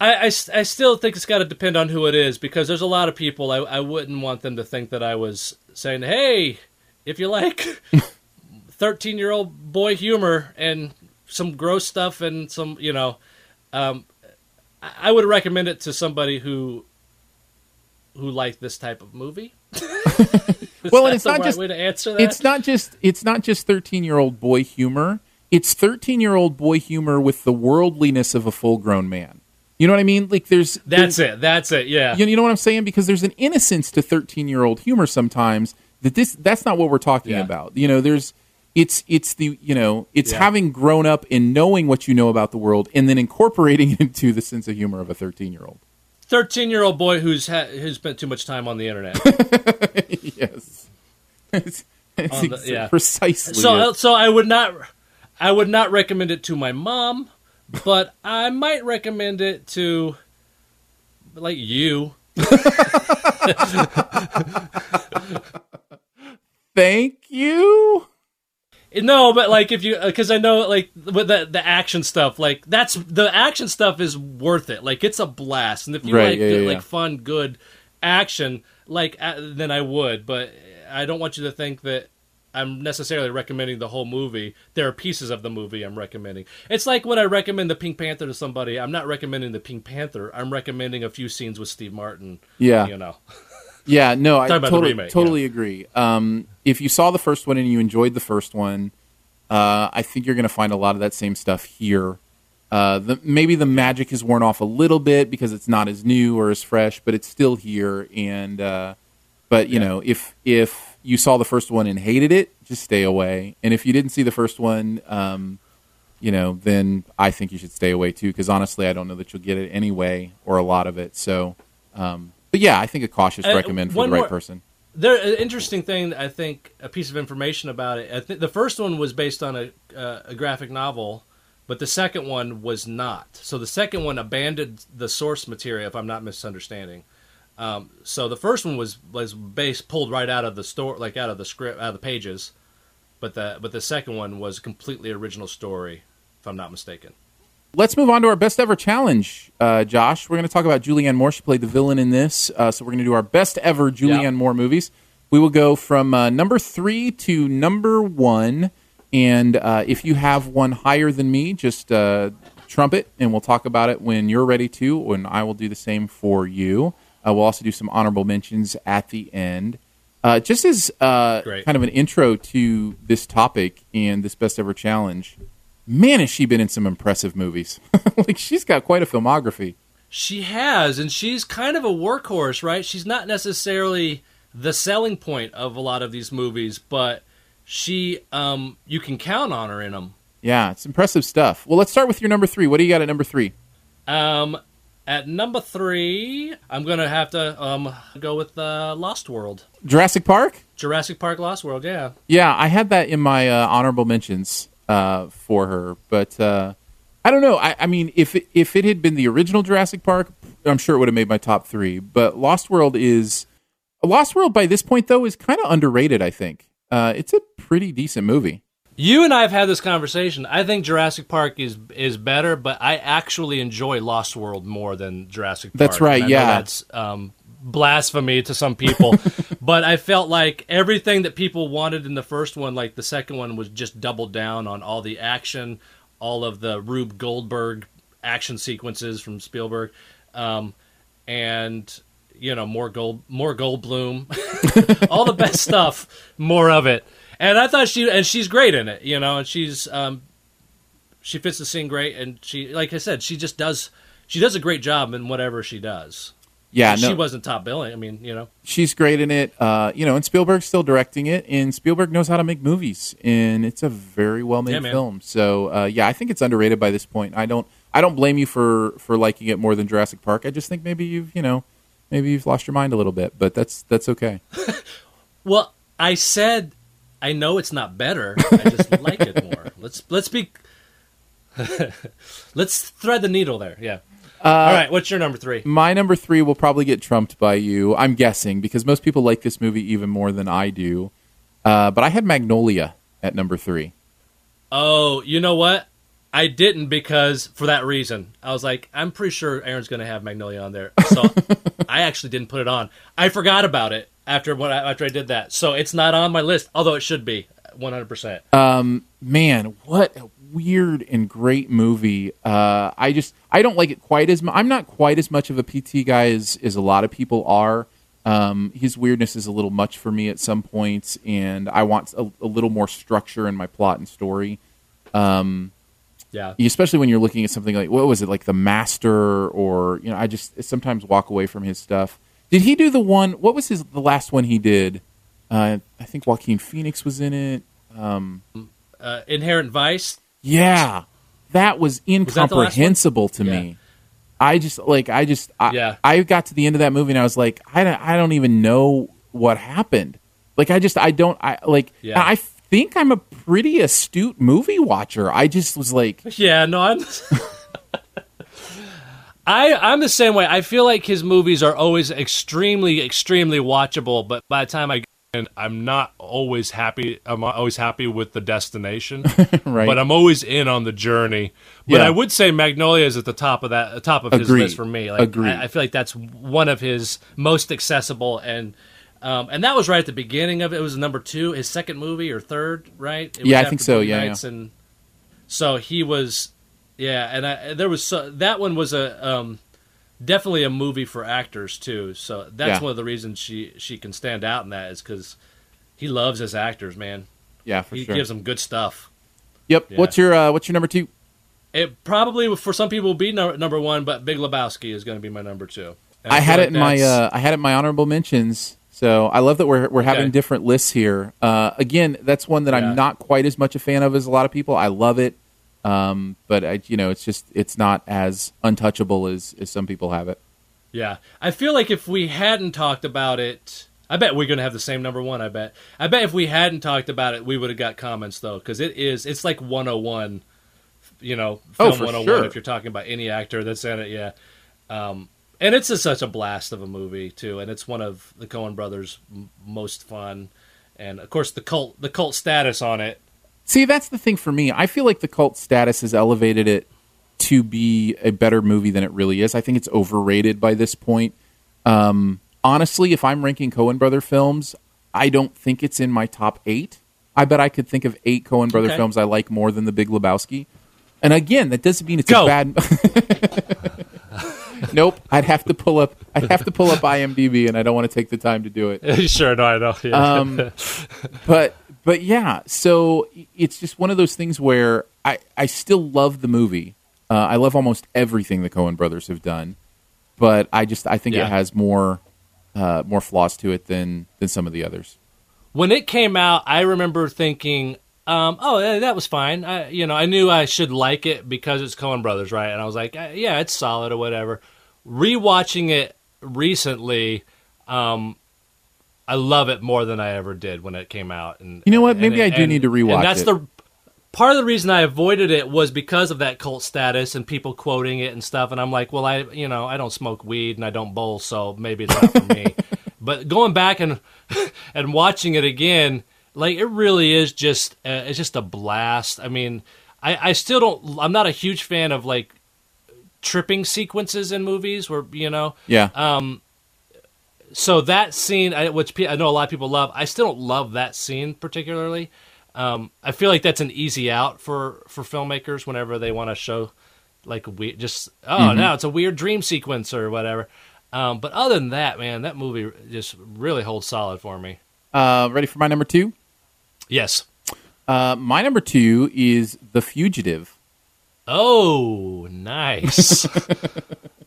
I I still think it's got to depend on who it is because there's a lot of people I, I wouldn't want them to think that I was saying, hey, if you like 13 year old boy humor and some gross stuff and some, you know, um, I, I would recommend it to somebody who who liked this type of movie. Well, and it's not right just- way to answer that. it's not just it's not just 13 year old boy humor it's 13 year old boy humor with the worldliness of a full grown man you know what i mean like there's That's there's- it. That's it. Yeah. you, you know what i'm saying because there's an innocence to 13 year old humor sometimes that this that's not what we're talking Yeah. about you know there's it's it's the you know it's Yeah. having grown up and knowing what you know about the world and then incorporating it into the sense of humor of a 13 year old 13 year old boy who's ha- who's spent too much time on the internet. yes it's, it's the- yeah. precisely so it. so I would not I would not recommend it to my mom, but I might recommend it to like you. thank you No, but like if you because I know like with the the action stuff, like that's the action stuff is worth it. Like it's a blast, and if you Right, like yeah, the, yeah, like fun, good action, like uh, then I would. But I don't want you to think that I'm necessarily recommending the whole movie. There are pieces of the movie I'm recommending. It's like when I recommend the Pink Panther to somebody, I'm not recommending the Pink Panther. I'm recommending a few scenes with Steve Martin. Yeah. you know. Yeah, no, I Talking about the totally, remake, totally agree. Um, if you saw the first one and you enjoyed the first one, uh, I think you're going to find a lot of that same stuff here. Uh, the, maybe the magic has worn off a little bit because it's not as new or as fresh, but it's still here. And uh, but you know, if if you saw the first one and hated it, just stay away. And if you didn't see the first one, um, you know, then I think you should stay away too. Because honestly, I don't know that you'll get it anyway or a lot of it. So, um, but yeah, I think a cautious Uh, recommend for the right more- person. There, an interesting thing. I think a piece of information about it. I think the first one was based on a uh, a graphic novel, but the second one was not. So the second one abandoned the source material, if I'm not misunderstanding. Um, so the first one was was based pulled right out of the store, like out of the script, out of the pages. But the but the second one was a completely original story, if I'm not mistaken. Let's move on to our best ever challenge, uh, Josh. We're going to talk about Julianne Moore. She played the villain in this, uh, so we're going to do our best ever Julianne Yeah. Moore movies. We will go from uh, number three to number one, and uh, if you have one higher than me, just uh, trumpet, and we'll talk about it when you're ready to, and I will do the same for you. Uh, we'll also do some honorable mentions at the end. Uh, just as uh, kind of an intro to this topic and this best ever challenge, man, has she been in some impressive movies. like she's got quite a filmography. She has, and she's kind of a workhorse, right? She's not necessarily the selling point of a lot of these movies, but she, um, you can count on her in them. Yeah, it's impressive stuff. Well, let's start with your number three. What do you got at number three? Um, at number three, I'm gonna have to um go with uh, Lost World, Jurassic Park? Jurassic Park, Lost World. Yeah, Yeah, I had that in my uh, honorable mentions uh, for her, but uh, I don't know. I, I mean, if it, if it had been the original Jurassic Park, I'm sure it would have made my top three. But Lost World is Lost World by this point though is kind of underrated. I think uh, it's a pretty decent movie. you and I have had this conversation. I think Jurassic Park is is better, but I actually enjoy Lost World more than Jurassic Park. That's right, And I know yeah. that's um, blasphemy to some people, but I felt like everything that people wanted in the first one, like the second one, was just doubled down on all the action, all of the Rube Goldberg action sequences from Spielberg, um, and you know, more gold, more Goldblum, all the best stuff, more of it. And I thought she and she's great in it, you know, and she's um, she fits the scene great, and she, like I said, she just does she does a great job in whatever she does. Yeah, no, she wasn't top billing. I mean, you know, she's great in it. Uh, you know, and Spielberg's still directing it, and Spielberg knows how to make movies, and it's a very well made Yeah, film. So, uh, yeah, I think it's underrated by this point. I don't, I don't blame you for for liking it more than Jurassic Park. I just think maybe you've, you know, maybe you've lost your mind a little bit, but that's that's okay. Well, I said I know it's not better. I just like it more. Let's let's be let's thread the needle there. Yeah. Uh, All right. What's your number three? My number three will probably get trumped by you. I'm guessing because most people like this movie even more than I do. Uh, but I had Magnolia at number three. Oh, you know what? I didn't because for that reason. I was like, I'm pretty sure Aaron's going to have Magnolia on there, so I actually didn't put it on. I forgot about it after what I, after I did that, so it's not on my list. Although it should be 100. percent man, what a weird and great movie. Uh, I just I don't like it quite as much. I'm not quite as much of a PT guy as as a lot of people are. Um, his weirdness is a little much for me at some points, and I want a, a little more structure in my plot and story. Yeah. Especially when you're looking at something like what was it like The Master, or you know, I just sometimes walk away from his stuff. Did he do the one? What was his the last one he did? Uh, I think Joaquin Phoenix was in it. Uh, Inherent Vice. Yeah, that was that the last one? incomprehensible to Yeah. me. I just like I just I, Yeah. I got to the end of that movie and I was like I don't I don't even know what happened. Like I just I don't I like Yeah. I think I'm a pretty astute movie watcher. I just was like Yeah, no, I'm. I I'm the same way. I feel like his movies are always extremely, extremely watchable, but by the time I in, I'm not always happy. I'm always happy with the destination, right. but I'm always in on the journey. But Yeah. I would say Magnolia is at the top of that, top of his list for me. Like, Agreed. I, I feel like that's one of his most accessible and. Um, and that was right at the beginning of it. It was number two, his second movie or third, right? It was Yeah, I think so, Boogie yeah, And so he was, yeah, and I, there was so, that one was a um, definitely a movie for actors too. So that's Yeah. one of the reasons she she can stand out in that is because he loves his actors, man. yeah for sure. he sure. gives them good stuff. yep. yeah. What's your uh, what's your number two? It probably for some people will be no, number one, but Big Lebowski is going to be my number two. And I feel had like it in my uh, I had it in my honorable mentions. So I love that we're we're having different lists here. Uh, again, that's one that Yeah. I'm not quite as much a fan of as a lot of people. I love it, um, but I, you know, it's just it's not as untouchable as as some people have it. Yeah, I feel like if we hadn't talked about it, I bet we're gonna have the same number one. I bet. I bet if we hadn't talked about it, we would have got comments though, because it is. It's like 101. You know, Oh, film for 101. sure. If you're talking about any actor that's in it, yeah. Um, and it's a, such a blast of a movie too, and it's one of the Coen Brothers' m- most fun, and of course the cult the cult status on it. See, that's the thing for me. I feel like the cult status has elevated it to be a better movie than it really is. I think it's overrated by this point. Um, honestly, if I'm ranking Coen Brother films, I don't think it's in my top eight. I bet I could think of eight Coen Brother Okay. films I like more than The Big Lebowski. And again, that doesn't mean it's Go. a bad. nope, I'd have to pull up. I'd have to pull up IMDb, and I don't want to take the time to do it sure, no, I know. Yeah. um, but but yeah, so it's just one of those things where I I still love the movie. Uh, I love almost everything the Coen Brothers have done, but I just I think Yeah. it has more uh, more flaws to it than than some of the others. when it came out, I remember thinking, um, "Oh, that was fine." I, you know, I knew I should like it because it's Coen Brothers, right? And I was like, "Uh, "Yeah, it's solid or whatever." Rewatching it recently, um, I love it more than I ever did when it came out. And You know what? Maybe it- I do and- need to rewatch And that's it. the part of the reason I avoided it was because of that cult status and people quoting it and stuff. And I'm like, well, I you know I don't smoke weed and I don't bowl, so maybe it's not for me. But going back and and watching it again, like it really is just uh, it's just a blast. I mean, I I still don't. I'm not a huge fan of like tripping sequences in movies where you know Yeah, so that scene, I- which I know a lot of people love, I still don't love that scene particularly. Um, I feel like that's an easy out for for filmmakers whenever they want to show like we just oh no, it's a weird dream sequence or whatever. Um, but other than that, man, that movie just really holds solid for me. Uh, ready for my number two? Yes. Uh, my number two is The Fugitive. Oh, nice.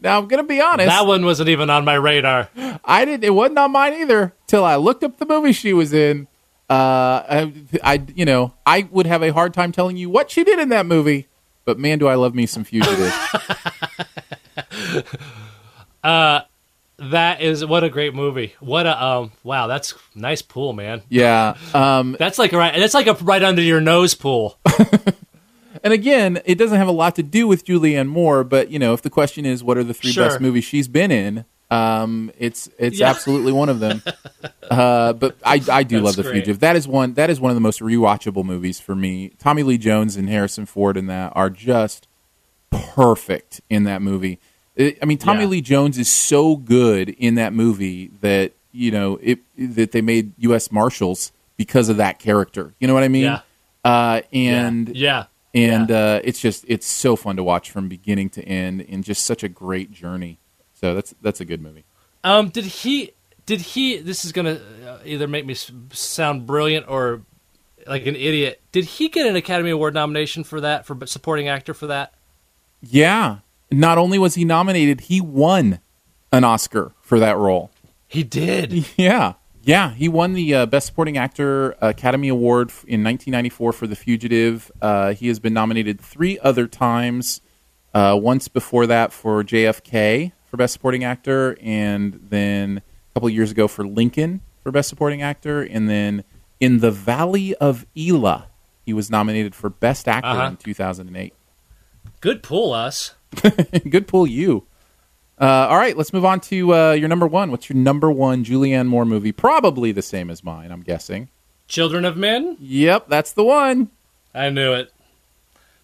Now I'm gonna be honest. that one wasn't even on my radar. I didn't. It wasn't on mine either till I looked up the movie she was in. Uh, I, I, you know, I would have a hard time telling you what she did in that movie. But man, do I love me some Fugitive. uh, That is what a great movie. What a um wow, that's nice pool, man. yeah. Um, That's like a right that's like a right under your nose pool. and again, it doesn't have a lot to do with Julianne Moore. But you know, if the question is what are the three Sure. best movies she's been in, um, it's it's Yeah. absolutely one of them. uh, but I I do That's love The great. Fugitive. That is one that is one of the most rewatchable movies for me. Tommy Lee Jones and Harrison Ford in that are just perfect in that movie. It- I mean, Tommy Yeah. Lee Jones is so good in that movie that you know it that they made U.S. Marshals because of that character. You know what I mean? Yeah. Uh, and yeah. And uh, it's just it's so fun to watch from beginning to end, and just such a great journey. So that's that's a good movie. Um did he did he this is going to uh, either make me sound brilliant or like an idiot. Did he get an Academy Award nomination for that for supporting actor for that? Yeah. Not only was he nominated, he won an Oscar for that role. He did. Yeah. Yeah, he won the uh, Best Supporting Actor Academy Award in 1994 for The Fugitive. Uh, he has been nominated three other times. Uh, once before that for JFK for Best Supporting Actor, and then a couple of years ago for Lincoln for Best Supporting Actor, and then in The Valley of Elah, he was nominated for Best Actor Uh-huh. in 2008. Good pull us. Good pull, you. Uh, all right, let's move on to uh, your number one. What's your number one Julianne Moore movie? Probably the same as mine, I'm guessing. Children of Men? Yep, that's the one. I knew it.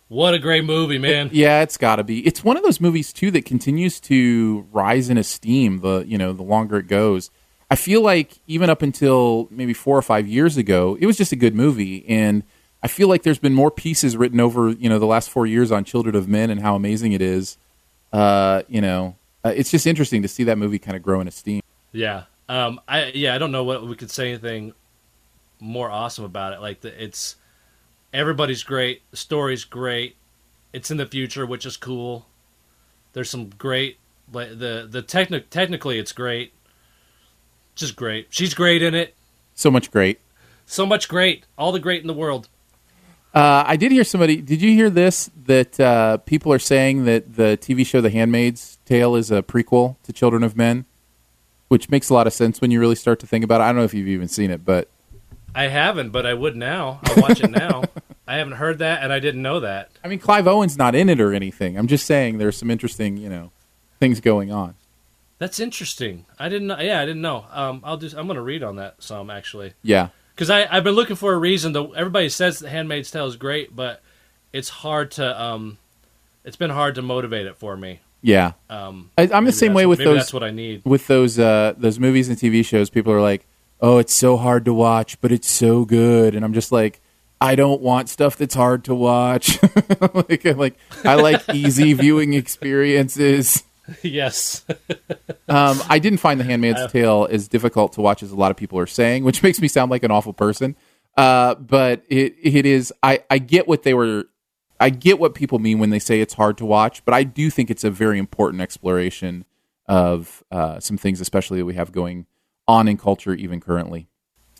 What a great movie, man. Yeah, it's got to be. It's one of those movies too that continues to rise in esteem. The you know the longer it goes, I feel like even up until maybe four or five years ago, it was just a good movie, and I feel like there's been more pieces written over you know the last four years on Children of Men and how amazing it is. Uh, you know, uh, it's just interesting to see that movie kind of grow in esteem. Yeah. Um. I yeah. I don't know what we could say anything more awesome about it. Like the, it's everybody's great. The story's great. It's in the future, which is cool. There's some great like the the technic technically it's great. Just great. She's great in it. So much great. So much great. All the great in the world. Uh, I did hear somebody. Did you hear this? That uh, people are saying that the TV show The Handmaid's Tale is a prequel to Children of Men, which makes a lot of sense when you really start to think about it. I don't know if you've even seen it, but I haven't, but I would now. I'll watch it now. I haven't heard that, and I didn't know that. I mean, Clive Owen's not in it or anything. I'm just saying there's some interesting, you know, things going on. That's interesting. I didn't. know Yeah, I didn't know. Um, I'll just. I'm gonna read on that some actually. Yeah, because I I've been looking for a reason. To, everybody says The Handmaid's Tale is great, but it's hard to um, it's been hard to motivate it for me. yeah. Um, I, I'm the same way with maybe those That's what I need. with those uh, those movies and TV shows. People are like, "Oh, it's so hard to watch, but it's so good," and I'm just like. I don't want stuff that's hard to watch. like, like I like easy viewing experiences. yes. Um, I didn't find The Handmaid's Tale as difficult to watch as a lot of people are saying, which makes me sound like an awful person. Uh, but it it is. I I get what they were. I get what people mean when they say it's hard to watch, but I do think it's a very important exploration of uh, some things, especially that we have going on in culture even currently.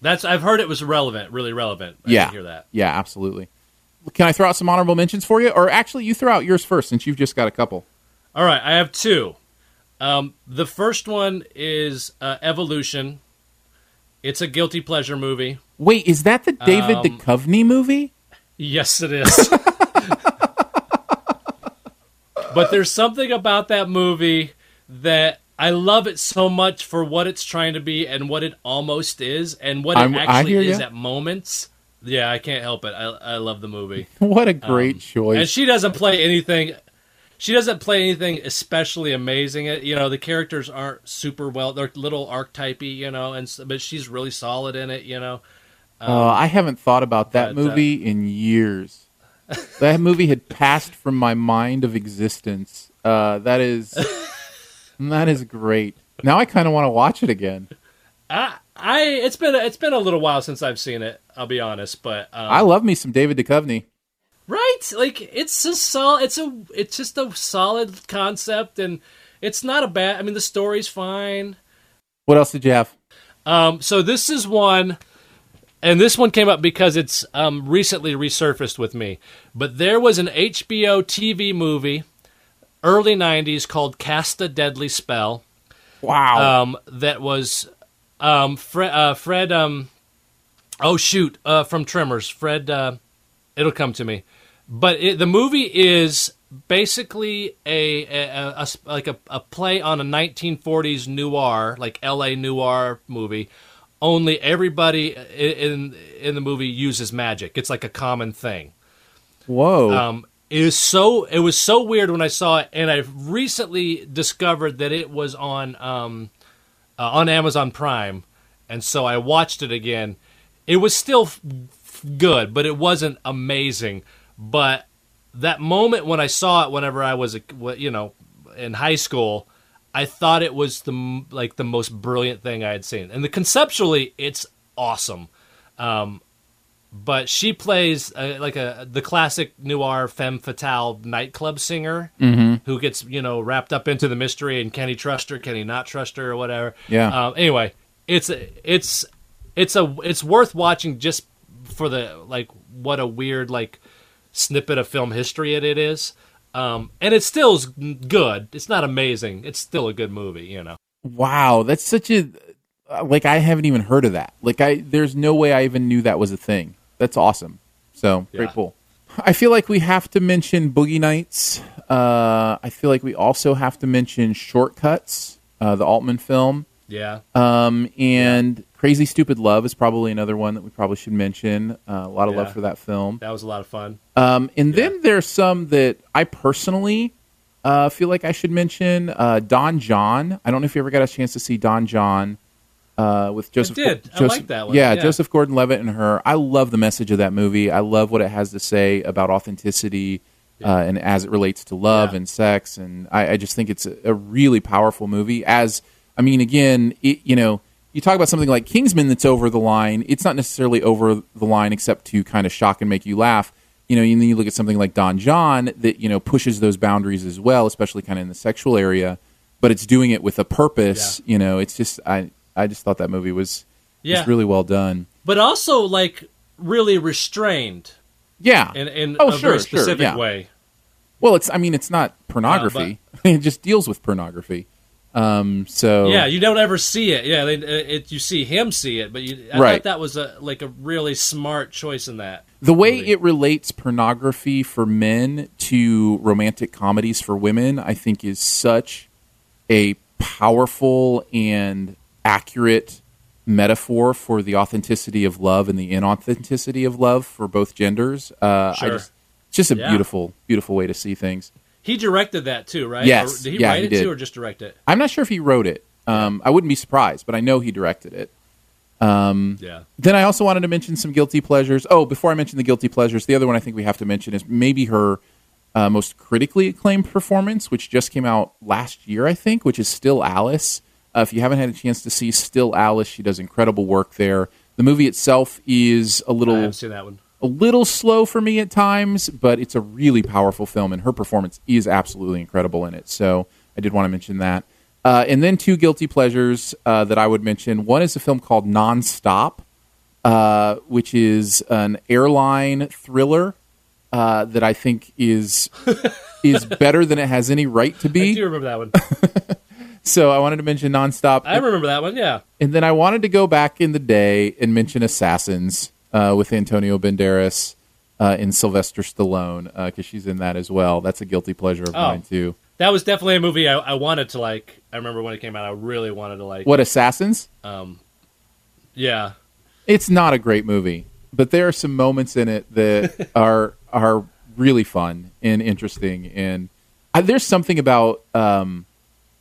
That's I've heard it was relevant, really relevant. I yeah, hear that. Yeah, absolutely. Can I throw out some honorable mentions for you, or actually, you throw out yours first since you've just got a couple. All right, I have two. Um, the first one is uh, Evolution. It's a guilty pleasure movie. Wait, is that the David Um, Duchovny movie? Yes, it is. but there's something about that movie that I love it so much for what it's trying to be and what it almost is and what it I'm- actually is at moments. Yeah, I can't help it. I, I love the movie. What a great choice! um, And she doesn't play anything. She doesn't play anything especially amazing. It you know the characters aren't super well. They're little archetypey, you know, and but she's really solid in it. You know, Oh, I haven't thought about that but, uh, movie in years. that movie had passed from my mind of existence. Uh, that is That is great. Now I kind of want to watch it again. I, I it's been a, it's been a little while since I've seen it. I'll be honest, but um, I love me some David Duchovny. Right, like it's a sol It's a it's just a solid concept, and it's not a bad. I mean, the story's fine. What else did you have? Um, so this is one, and this one came up because it's um, recently resurfaced with me. But there was an HBO TV movie, early '90s, called "Cast a Deadly Spell." Wow. um, that was um, Fred. Uh, Fred um, oh shoot, uh, from Tremors. Fred. Uh, it'll come to me. But it, the movie is basically a, a, a- a like a, a play on a 1940s noir, like L.A. noir movie. Only everybody in in the movie uses magic. It's like a common thing. Whoa. Um, it is so it was so weird when I saw it, and I've recently discovered that it was on um, uh, on Amazon Prime, and so I watched it again. It was still good, but it wasn't amazing. But that moment when I saw it, whenever I was you know in high school, I thought it was the like the most brilliant thing I had seen, and the conceptually, it's awesome. Um, but she plays uh, like a the classic noir femme fatale nightclub singer who gets you know wrapped up into the mystery and can he trust her, can he not trust her, or whatever. Yeah. Um, anyway, it's it's it's a it's worth watching just for the like what a weird like snippet of film history it, it is. Um, and it still is good. It's not amazing. It's still a good movie, you know. wow. That's such a like I haven't even heard of that. Like I there's no way I even knew that was a thing. That's awesome. So, great Yeah. pull. I feel like we have to mention Boogie Nights. Uh, I feel like we also have to mention Shortcuts, uh, the Altman film. Yeah. Um, and Crazy Stupid Love is probably another one that we probably should mention. Uh, a lot of love for that film. That was a lot of fun. Um, and then there's some that I personally uh, feel like I should mention. Uh, Don Jon. I don't know if you ever got a chance to see Don Jon uh, with Joseph. did. I like that one. Yeah, Yeah. Joseph Gordon-Levitt and her. I love the message of that movie. I love what it has to say about authenticity uh, and as it relates to love Yeah. and sex. And I, I just think it's a, a really powerful movie. As I mean, again, it, you know. You talk about something like Kingsman that's over the line. It's not necessarily over the line except to kind of shock and make you laugh you know, and then you look at something like Don Jon that you know pushes those boundaries as well, especially kind of in the sexual area, but it's doing it with a purpose. You know, it's just I I just thought that movie was Yeah. was really well done. but also like really restrained Yeah. in, in oh a sure, very sure, specific yeah. way. Well, it's I mean it's not uh, pornography. it just deals with pornography. Um. So Yeah, you don't ever see it. Yeah, they, it, you see him see it, but you, I Right. thought that was a like a really smart choice in that. the way movie. it relates pornography for men to romantic comedies for women, I think, is such a powerful and accurate metaphor for the authenticity of love and the inauthenticity of love for both genders. Uh, Sure. just, it's just a Yeah. beautiful, beautiful way to see things. He directed that too, right? Yes. Or did he Yeah, write he it did. too, or just direct it? I'm not sure if he wrote it. Um, I wouldn't be surprised, but I know he directed it. Yeah. Then I also wanted to mention some guilty pleasures. Oh, before I mention the guilty pleasures, the other one I think we have to mention is maybe her uh, most critically acclaimed performance, which just came out last year, I think, which is Still Alice. Uh, if you haven't had a chance to see Still Alice, she does incredible work there. The movie itself is a little I haven't seen that one. A little slow for me at times, but it's a really powerful film, and her performance is absolutely incredible in it. So I did want to mention that. Uh, and then two guilty pleasures uh, that I would mention. One is a film called Nonstop, uh, which is an airline thriller uh, that I think is is better than it has any right to I be. do remember that one. So I wanted to mention Nonstop. I remember that one. Yeah. And then I wanted to go back in the day and mention Assassins uh, with Antonio Banderas uh, and Sylvester Stallone because she's in that as well. That's a guilty pleasure of Oh. mine too. That was definitely a movie I, I wanted to like. I remember when it came out, I really wanted to like. What Assassins? Yeah. It's not a great movie, but there are some moments in it that are are really fun and interesting. And I, there's something about um,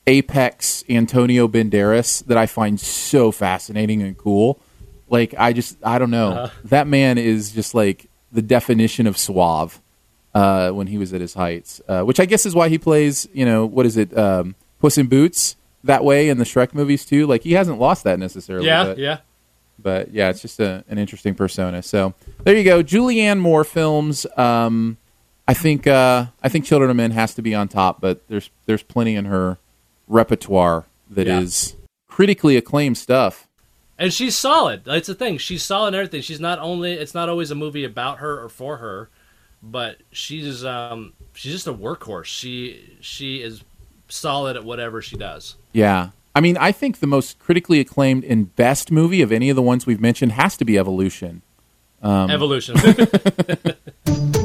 Apex Antonio Banderas that I find so fascinating and cool. Like I just I don't know that man is just like the definition of suave uh, when he was at his heights, uh, which I guess is why he plays. You know what is it? Um, Puss in Boots that way in the Shrek movies too. Like he hasn't lost that necessarily. Yeah, but, yeah. but yeah, it's just a, an interesting persona. So there you go, Julianne Moore films. Um, I think uh, I think Children of Men has to be on top, but there's there's plenty in her repertoire that is Yeah. critically acclaimed stuff. And she's solid. That's the thing. She's solid in everything. She's not only. It's not always a movie about her or for her, but she's um she's just a workhorse. She she is solid at whatever she does. Yeah. I mean, I think the most critically acclaimed and best movie of any of the ones we've mentioned has to be Evolution. Um, Evolution.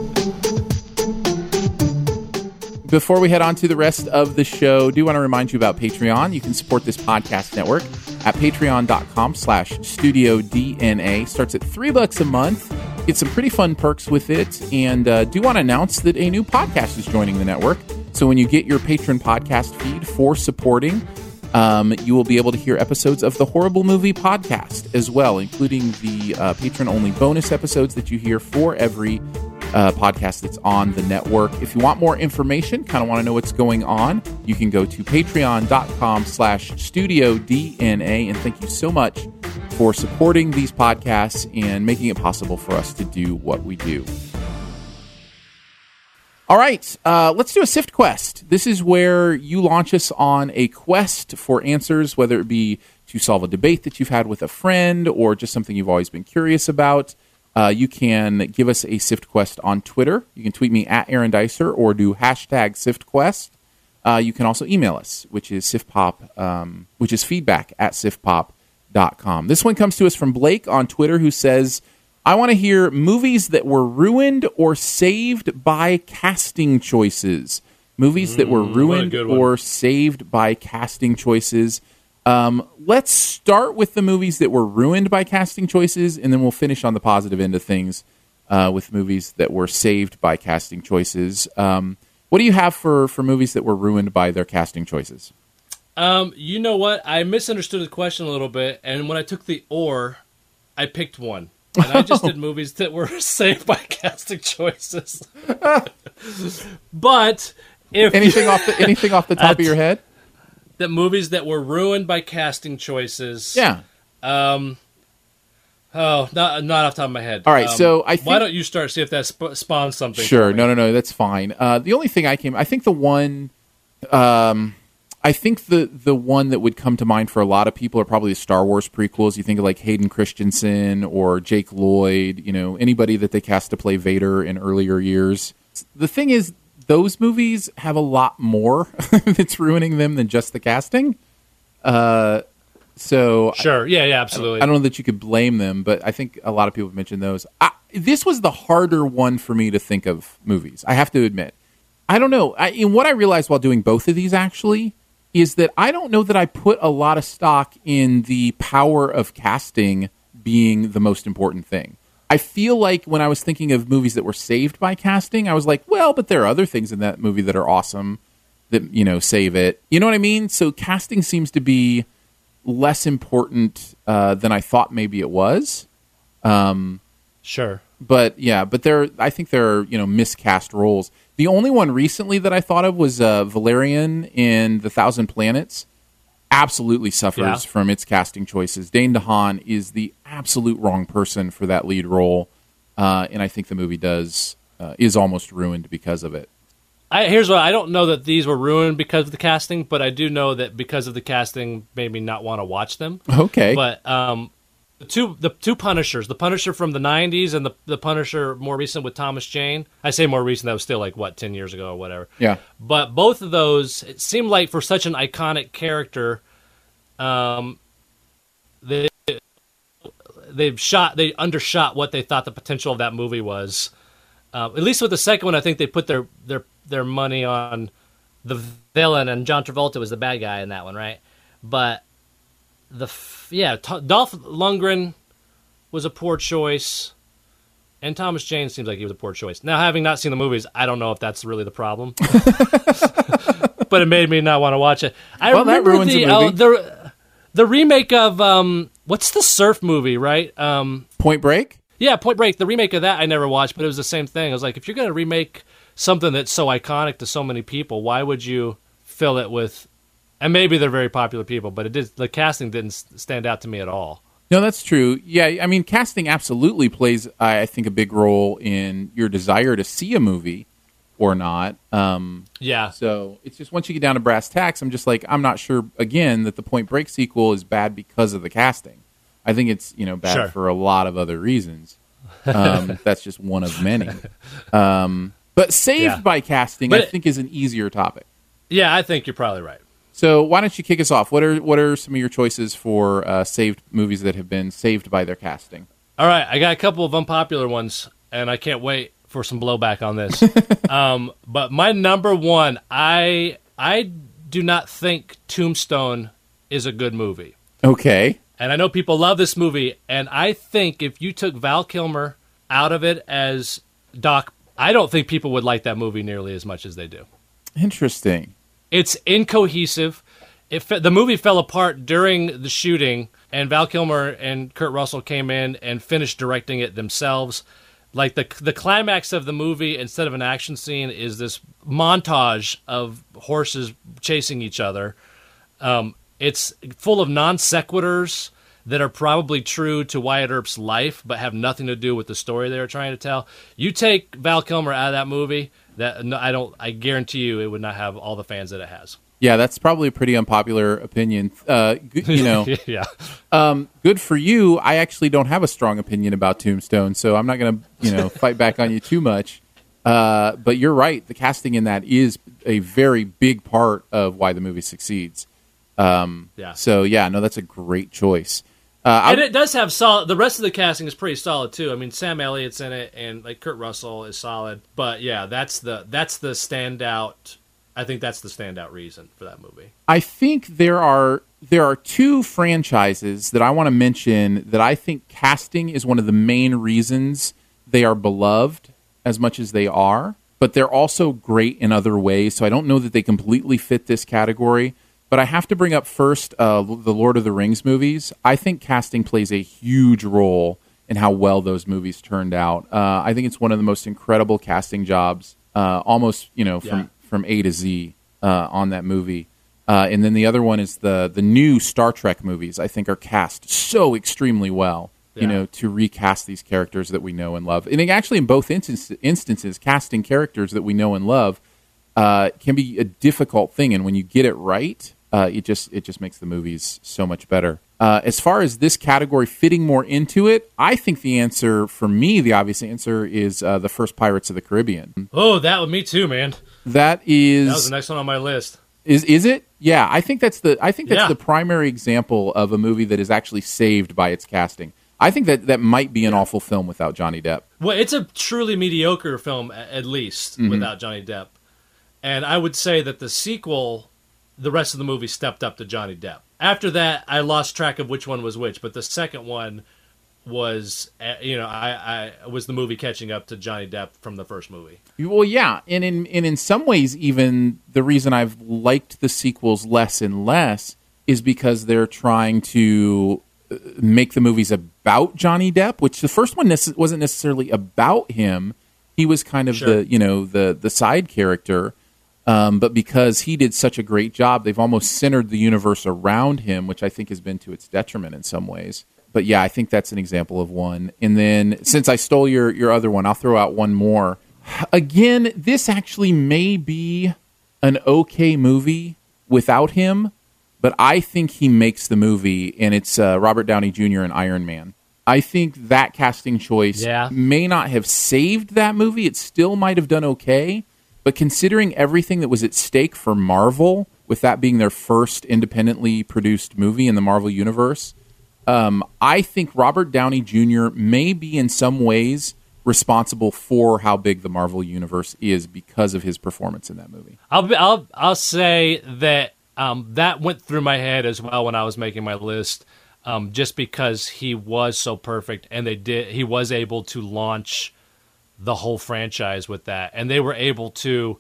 Before we head on to the rest of the show, do want to remind you about Patreon. You can support this podcast network at patreon.com slash studio DNA. Starts at three bucks a month. Get some pretty fun perks with it. And uh, do want to announce that a new podcast is joining the network. So when you get your patron podcast feed for supporting, um, you will be able to hear episodes of the Horrible Movie podcast as well, including the uh, patron only bonus episodes that you hear for every uh, podcast that's on the network. If you want more information, kind of want to know what's going on, you can go to patreon.com slash studio DNA. And thank you so much for supporting these podcasts and making it possible for us to do what we do. All right, uh, let's do a Sift quest. This is where you launch us on a quest for answers, whether it be to solve a debate that you've had with a friend or just something you've always been curious about. Uh, you can give us a Sift quest on Twitter. You can tweet me at Aaron Dicer or do hashtag SiftQuest. Uh, you can also email us, which is SiftPop, um, which is feedback at SiftPop.com. This one comes to us from Blake on Twitter who says, I want to hear movies that were ruined or saved by casting choices. Movies that were ruined or saved by casting choices. Um, let's start with the movies that were ruined by casting choices, and then we'll finish on the positive end of things uh, with movies that were saved by casting choices. Um, what do you have for, for movies that were ruined by their casting choices? um, you know what? I misunderstood the question a little bit, and when I took the or, I picked one. And I just did movies that were saved by casting choices. but if Anything off the anything off the top of your head? The movies that were ruined by casting choices, Yeah. Um. Oh, not not off the top of my head. All right, Um, so I why don't you start? See if that sp- spawns something. Sure. No, no, no. That's fine. Uh, the only thing I came, I think the one, um, I think the the one that would come to mind for a lot of people are probably the Star Wars prequels. You think of like Hayden Christensen or Jake Lloyd. You know, anybody that they cast to play Vader in earlier years. The thing is, those movies have a lot more that's ruining them than just the casting. Uh, so Sure. Yeah. Yeah. Absolutely. I don't know that you could blame them, but I think a lot of people have mentioned those. I, this was the harder one for me to think of movies. I have to admit. I don't know. I, and what I realized while doing both of these actually is that I don't know that I put a lot of stock in the power of casting being the most important thing. I feel like when I was thinking of movies that were saved by casting, I was like, well, but there are other things in that movie that are awesome that, you know, save it. You know what I mean? So casting seems to be less important uh, than I thought maybe it was. sure. But yeah, but there, I think there are you know miscast roles. The only one recently that I thought of was uh, Valerian in The Thousand Planets. Absolutely suffers Yeah. from its casting choices. Dane DeHaan is the absolute wrong person for that lead role, uh, and I think the movie does uh, is almost ruined because of it. I, here's what I don't know that these were ruined because of the casting, but I do know that because of the casting, made me not want to watch them. Okay, But um, the two the two Punishers, the Punisher from the '90s and the the Punisher more recent with Thomas Jane. I say more recent; that was still like what ten years ago or whatever. yeah, But both of those, it seemed like for such an iconic character, um, they they've shot they undershot what they thought the potential of that movie was. Uh, at least with the second one, I think they put their their their money on the villain, and John Travolta was the bad guy in that one, right? But the f- yeah, T- Dolph Lundgren was a poor choice. And Thomas Jane seems like he was a poor choice. Now, having not seen the movies, I don't know if that's really the problem. but it made me not want to watch it. I Well, that remember ruins the, the the remake of um, what's the surf movie, right? Um, Point Break. yeah, Point Break. The remake of that I never watched, but it was the same thing. I was like, if you're going to remake something that's so iconic to so many people, why would you fill it with and maybe they're very popular people, but it did the casting didn't stand out to me at all. No, that's true. Yeah, I mean, casting absolutely plays, I think, a big role in your desire to see a movie or not. Um, Yeah, so it's just once you get down to brass tacks, I'm just like, I'm not sure again that the Point Break sequel is bad because of the casting. I think it's you know bad Sure. for a lot of other reasons. Um, that's just one of many. Um, but saved Yeah. by casting, But I it- think, is an easier topic. yeah, I think you're probably right. So why don't you kick us off? What are what are some of your choices for uh, saved movies that have been saved by their casting? All right, I got a couple of unpopular ones, and I can't wait for some blowback on this. um, but my number one, I I do not think Tombstone is a good movie, Okay. and I know people love this movie, and I think if you took Val Kilmer out of it as Doc, I don't think people would like that movie nearly as much as they do. Interesting. It's incohesive. It fe- the movie fell apart during the shooting, and Val Kilmer and Kurt Russell came in and finished directing it themselves. Like the the climax of the movie, instead of an action scene, is this montage of horses chasing each other. Um, it's full of non sequiturs that are probably true to Wyatt Earp's life, but have nothing to do with the story they were trying to tell. You take Val Kilmer out of that movie, that no, I don't. I guarantee you, it would not have all the fans that it has. Yeah, that's probably a pretty unpopular opinion. Uh, you know, yeah, um, good for you. I actually don't have a strong opinion about Tombstone, so I'm not going to, you know, fight back on you too much. Uh, but you're right. The casting in that is a very big part of why the movie succeeds. Um, Yeah. So yeah, no, that's a great choice. Uh, and it does have solid. The rest of the casting is pretty solid too. I mean, Sam Elliott's in it, and like Kurt Russell is solid. But yeah, that's the that's the standout. I think that's the standout reason for that movie. I think there are there are two franchises that I want to mention that I think casting is one of the main reasons they are beloved as much as they are, but they're also great in other ways. So I don't know that they completely fit this category. But I have to bring up first uh, the Lord of the Rings movies. I think casting plays a huge role in how well those movies turned out. Uh, I think it's one of the most incredible casting jobs, uh, almost you know from Yeah. from A to Z uh, on that movie. Uh, and then the other one is the the new Star Trek movies. I think are cast so extremely well. You know, to recast these characters that we know and love. And actually, in both instance, instances, casting characters that we know and love uh, can be a difficult thing. And when you get it right, uh, it just it just makes the movies so much better. Uh, as far as this category fitting more into it, I think the answer for me, the obvious answer, is uh, the first Pirates of the Caribbean. Oh, that me too, man. That is That was the next one on my list. is is it? Yeah, I think that's the I think that's Yeah. the primary example of a movie that is actually saved by its casting. I think that that might be an awful film without Johnny Depp. Well, it's a truly mediocre film, at least without Johnny Depp. And I would say that the sequel, the rest of the movie stepped up to Johnny Depp. After that, I lost track of which one was which, but the second one was, uh, you know, I, I was the movie catching up to Johnny Depp from the first movie. Well, yeah, and in and in some ways, even the reason I've liked the sequels less and less is because they're trying to uh, make the movies about Johnny Depp, which the first one wasn't necessarily about him. He was kind of Sure. the you know the the side character, um, but because he did such a great job, they've almost centered the universe around him, which I think has been to its detriment in some ways. But yeah, I think that's an example of one. And then since I stole your your other one, I'll throw out one more. Again, this actually may be an okay movie without him, but I think he makes the movie, and it's uh, Robert Downey Jr. and Iron Man. I think that casting choice Yeah. may not have saved that movie. It still might have done okay, but considering everything that was at stake for Marvel, with that being their first independently produced movie in the Marvel universe, um, I think Robert Downey Jr. may be in some ways responsible for how big the Marvel universe is because of his performance in that movie. I'll I'll I'll say that um, that went through my head as well when I was making my list, um, just because he was so perfect and they did he was able to launch the whole franchise with that, and they were able to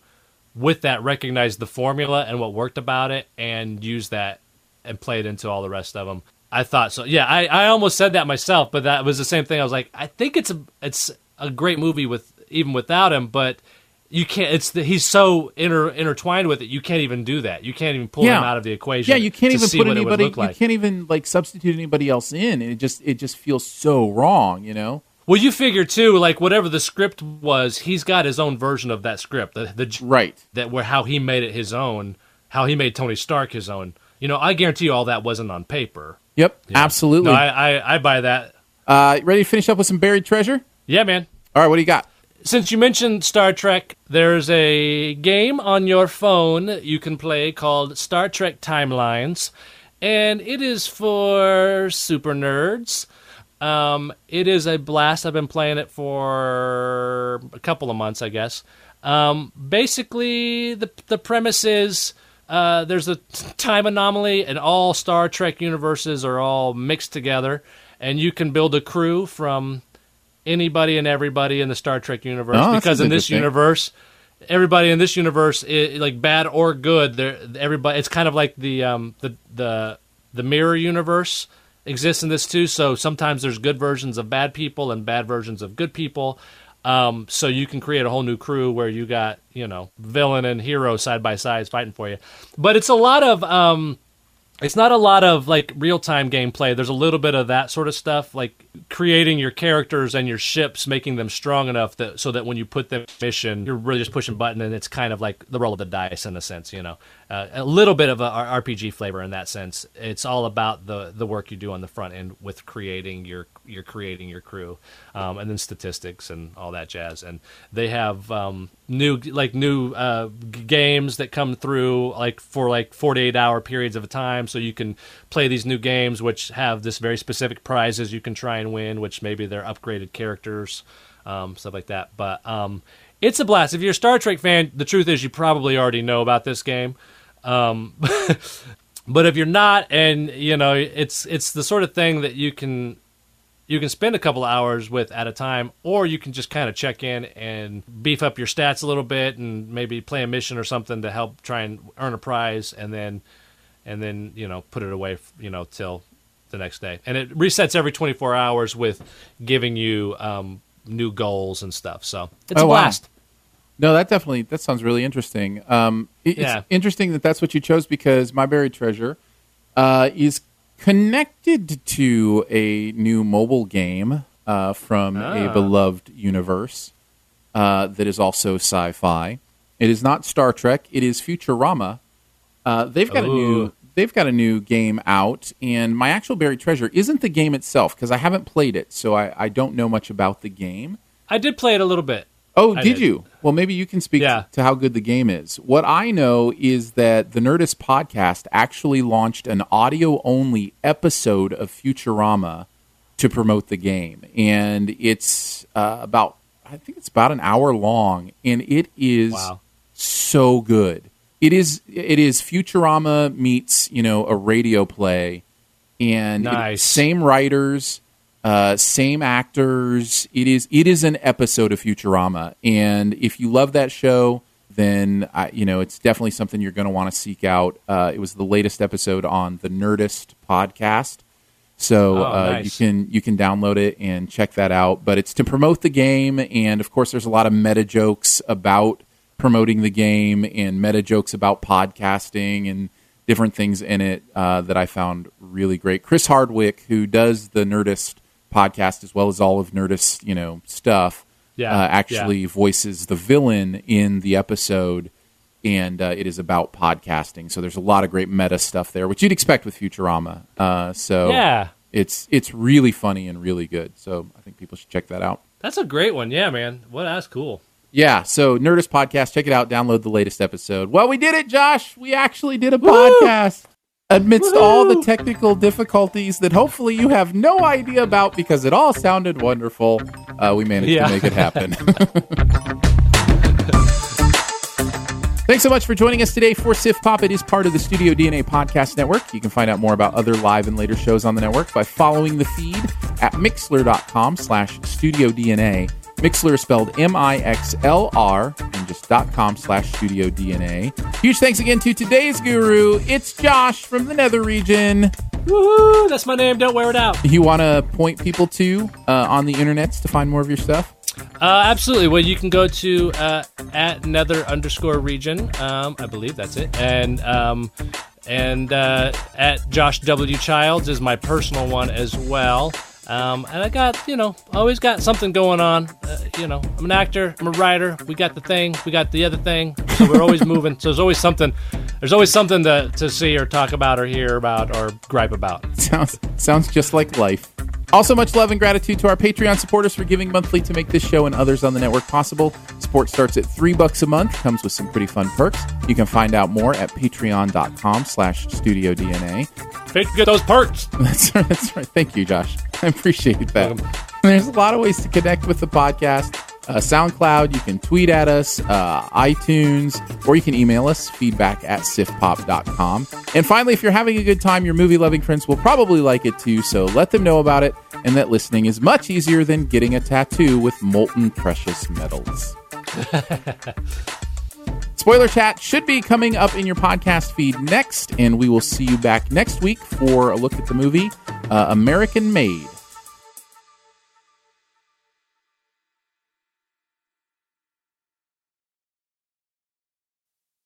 with that recognize the formula and what worked about it and use that and play it into all the rest of them. I thought so. Yeah, I, I almost said that myself, but that was the same thing. I was like, I think it's a it's a great movie with even without him, but you can't. It's the, he's so inter, intertwined with it. You can't even do that. You can't even pull him out of the equation. Yeah, you can't even see put what it would anybody. look like. You can't even like substitute anybody else in, it just it just feels so wrong. You know. Well, you figure too, like whatever the script was, he's got his own version of that script. The, the Right. that where how he made it his own, how he made Tony Stark his own. You know, I guarantee you all that wasn't on paper. Yep. Absolutely. No, I, I, I buy that. uh, ready to finish up with some buried treasure? Yeah, man. All right. What do you got? Since you mentioned Star Trek, there's a game on your phone you can play called Star Trek Timelines, and it is for super nerds. Um, it is a blast. I've been playing it for a couple of months, I guess. Um, basically, the the premise is uh, there's a time anomaly, and all Star Trek universes are all mixed together, and you can build a crew from anybody and everybody in the Star Trek universe. Oh, because in this universe, everybody in this universe, i like bad or good, everybody. It's kind of like the um, the the the mirror universe exists in this too. So sometimes there's good versions of bad people and bad versions of good people. Um, so you can create a whole new crew where you got you know villain and hero side by side fighting for you. But it's a lot of um, it's not a lot of like real time gameplay. There's a little bit of that sort of stuff, like creating your characters and your ships, making them strong enough that so that when you put them in mission, you're really just pushing button, and it's kind of like the roll of the dice in a sense. You know, uh, a little bit of a RPG flavor in that sense. It's all about the the work you do on the front end with creating your you're creating your crew, um, and then statistics and all that jazz. And they have um, new like new uh, games that come through like for like 48 hour periods of a time, so you can play these new games which have this very specific prizes you can try and win, which maybe they're upgraded characters, um, stuff like that. But um, it's a blast. If you're a Star Trek fan, the truth is you probably already know about this game. Um, but if you're not, and you know, it's it's the sort of thing that you can you can spend a couple hours with at a time, or you can just kind of check in and beef up your stats a little bit, and maybe play a mission or something to help try and earn a prize, and then and then you know put it away, you know, till the next day. And it resets every 24 hours with giving you um, new goals and stuff. So it's Oh, a wow. blast. No, that definitely that sounds really interesting. Um, it- Yeah. It's interesting that that's what you chose because my buried treasure uh, is connected to a new mobile game uh, from a Ah. beloved universe uh, that is also sci-fi. It is not Star Trek. It is Futurama. Uh, they've got a new Ooh. They've got a new game out, and my actual buried treasure isn't the game itself because I haven't played it, so I, I don't know much about the game. I did play it a little bit. Oh, did, did. you? Well, maybe you can speak Yeah. to how good the game is. What I know is that the Nerdist podcast actually launched an audio only episode of Futurama to promote the game. And it's uh, about, I think it's about an hour long, and it is Wow. so good. It is it is Futurama meets you know a radio play, and it- Nice. same writers, uh, same actors. It is it is an episode of Futurama, and if you love that show, then I, you know it's definitely something you're going to want to seek out. Uh, it was the latest episode on the Nerdist podcast. So Oh, uh, nice. you can you can download it and check that out. But it's to promote the game, and of course, there's a lot of meta jokes about promoting the game and meta jokes about podcasting and different things in it uh, that I found really great. Chris Hardwick, who does the Nerdist podcast as well as all of Nerdist, you know, stuff, Yeah, uh, actually voices the villain in the episode. And uh, it is about podcasting, so there's a lot of great meta stuff there, which you'd expect with Futurama. Uh, so Yeah. it's it's really funny and really good. So I think people should check that out. That's a great one. Yeah, man. Well, that's cool. Yeah, so Nerdist podcast, check it out. Download the latest episode. Well, we did it, Josh. We actually did a podcast amidst all the technical difficulties that hopefully you have no idea about because it all sounded wonderful. Uh, we managed Yeah. to make it happen. Thanks so much for joining us today for Sift Pod. It is part of the Studio DNA Podcast Network. You can find out more about other live and later shows on the network by following the feed at mixlr.com slash studio DNA. Mixlr is spelled M-I-X-L-R and just dot com slash studio DNA. Huge thanks again to today's guru. It's Josh from the Nether region. Woohoo! That's my name. Don't wear it out. You want to point people to uh, on the internets to find more of your stuff? Uh, absolutely. Well, you can go to uh, at nether underscore region. Um, I believe that's it. And um, and uh, at Josh W Childs is my personal one as well. Um, and I got, you know, always got something going on. Uh, you know, I'm an actor, I'm a writer. We got the thing, we got the other thing. So we're always moving. So there's always something. There's always something to, to see or talk about or hear about or gripe about. Sounds sounds just like life. Also, much love and gratitude to our Patreon supporters for giving monthly to make this show and others on the network possible. Support starts at three bucks a month, comes with some pretty fun perks. You can find out more at patreon.com slash studio DNA. Get those perks. That's right, that's right. Thank you, Josh. I appreciate that. There's a lot of ways to connect with the podcast. Uh, SoundCloud, you can tweet at us, uh, iTunes, or you can email us, feedback at siftpod.com. And finally, if you're having a good time, your movie loving friends will probably like it too, so let them know about it and that listening is much easier than getting a tattoo with molten precious metals. Spoiler chat should be coming up in your podcast feed next, and we will see you back next week for a look at the movie uh, American Made.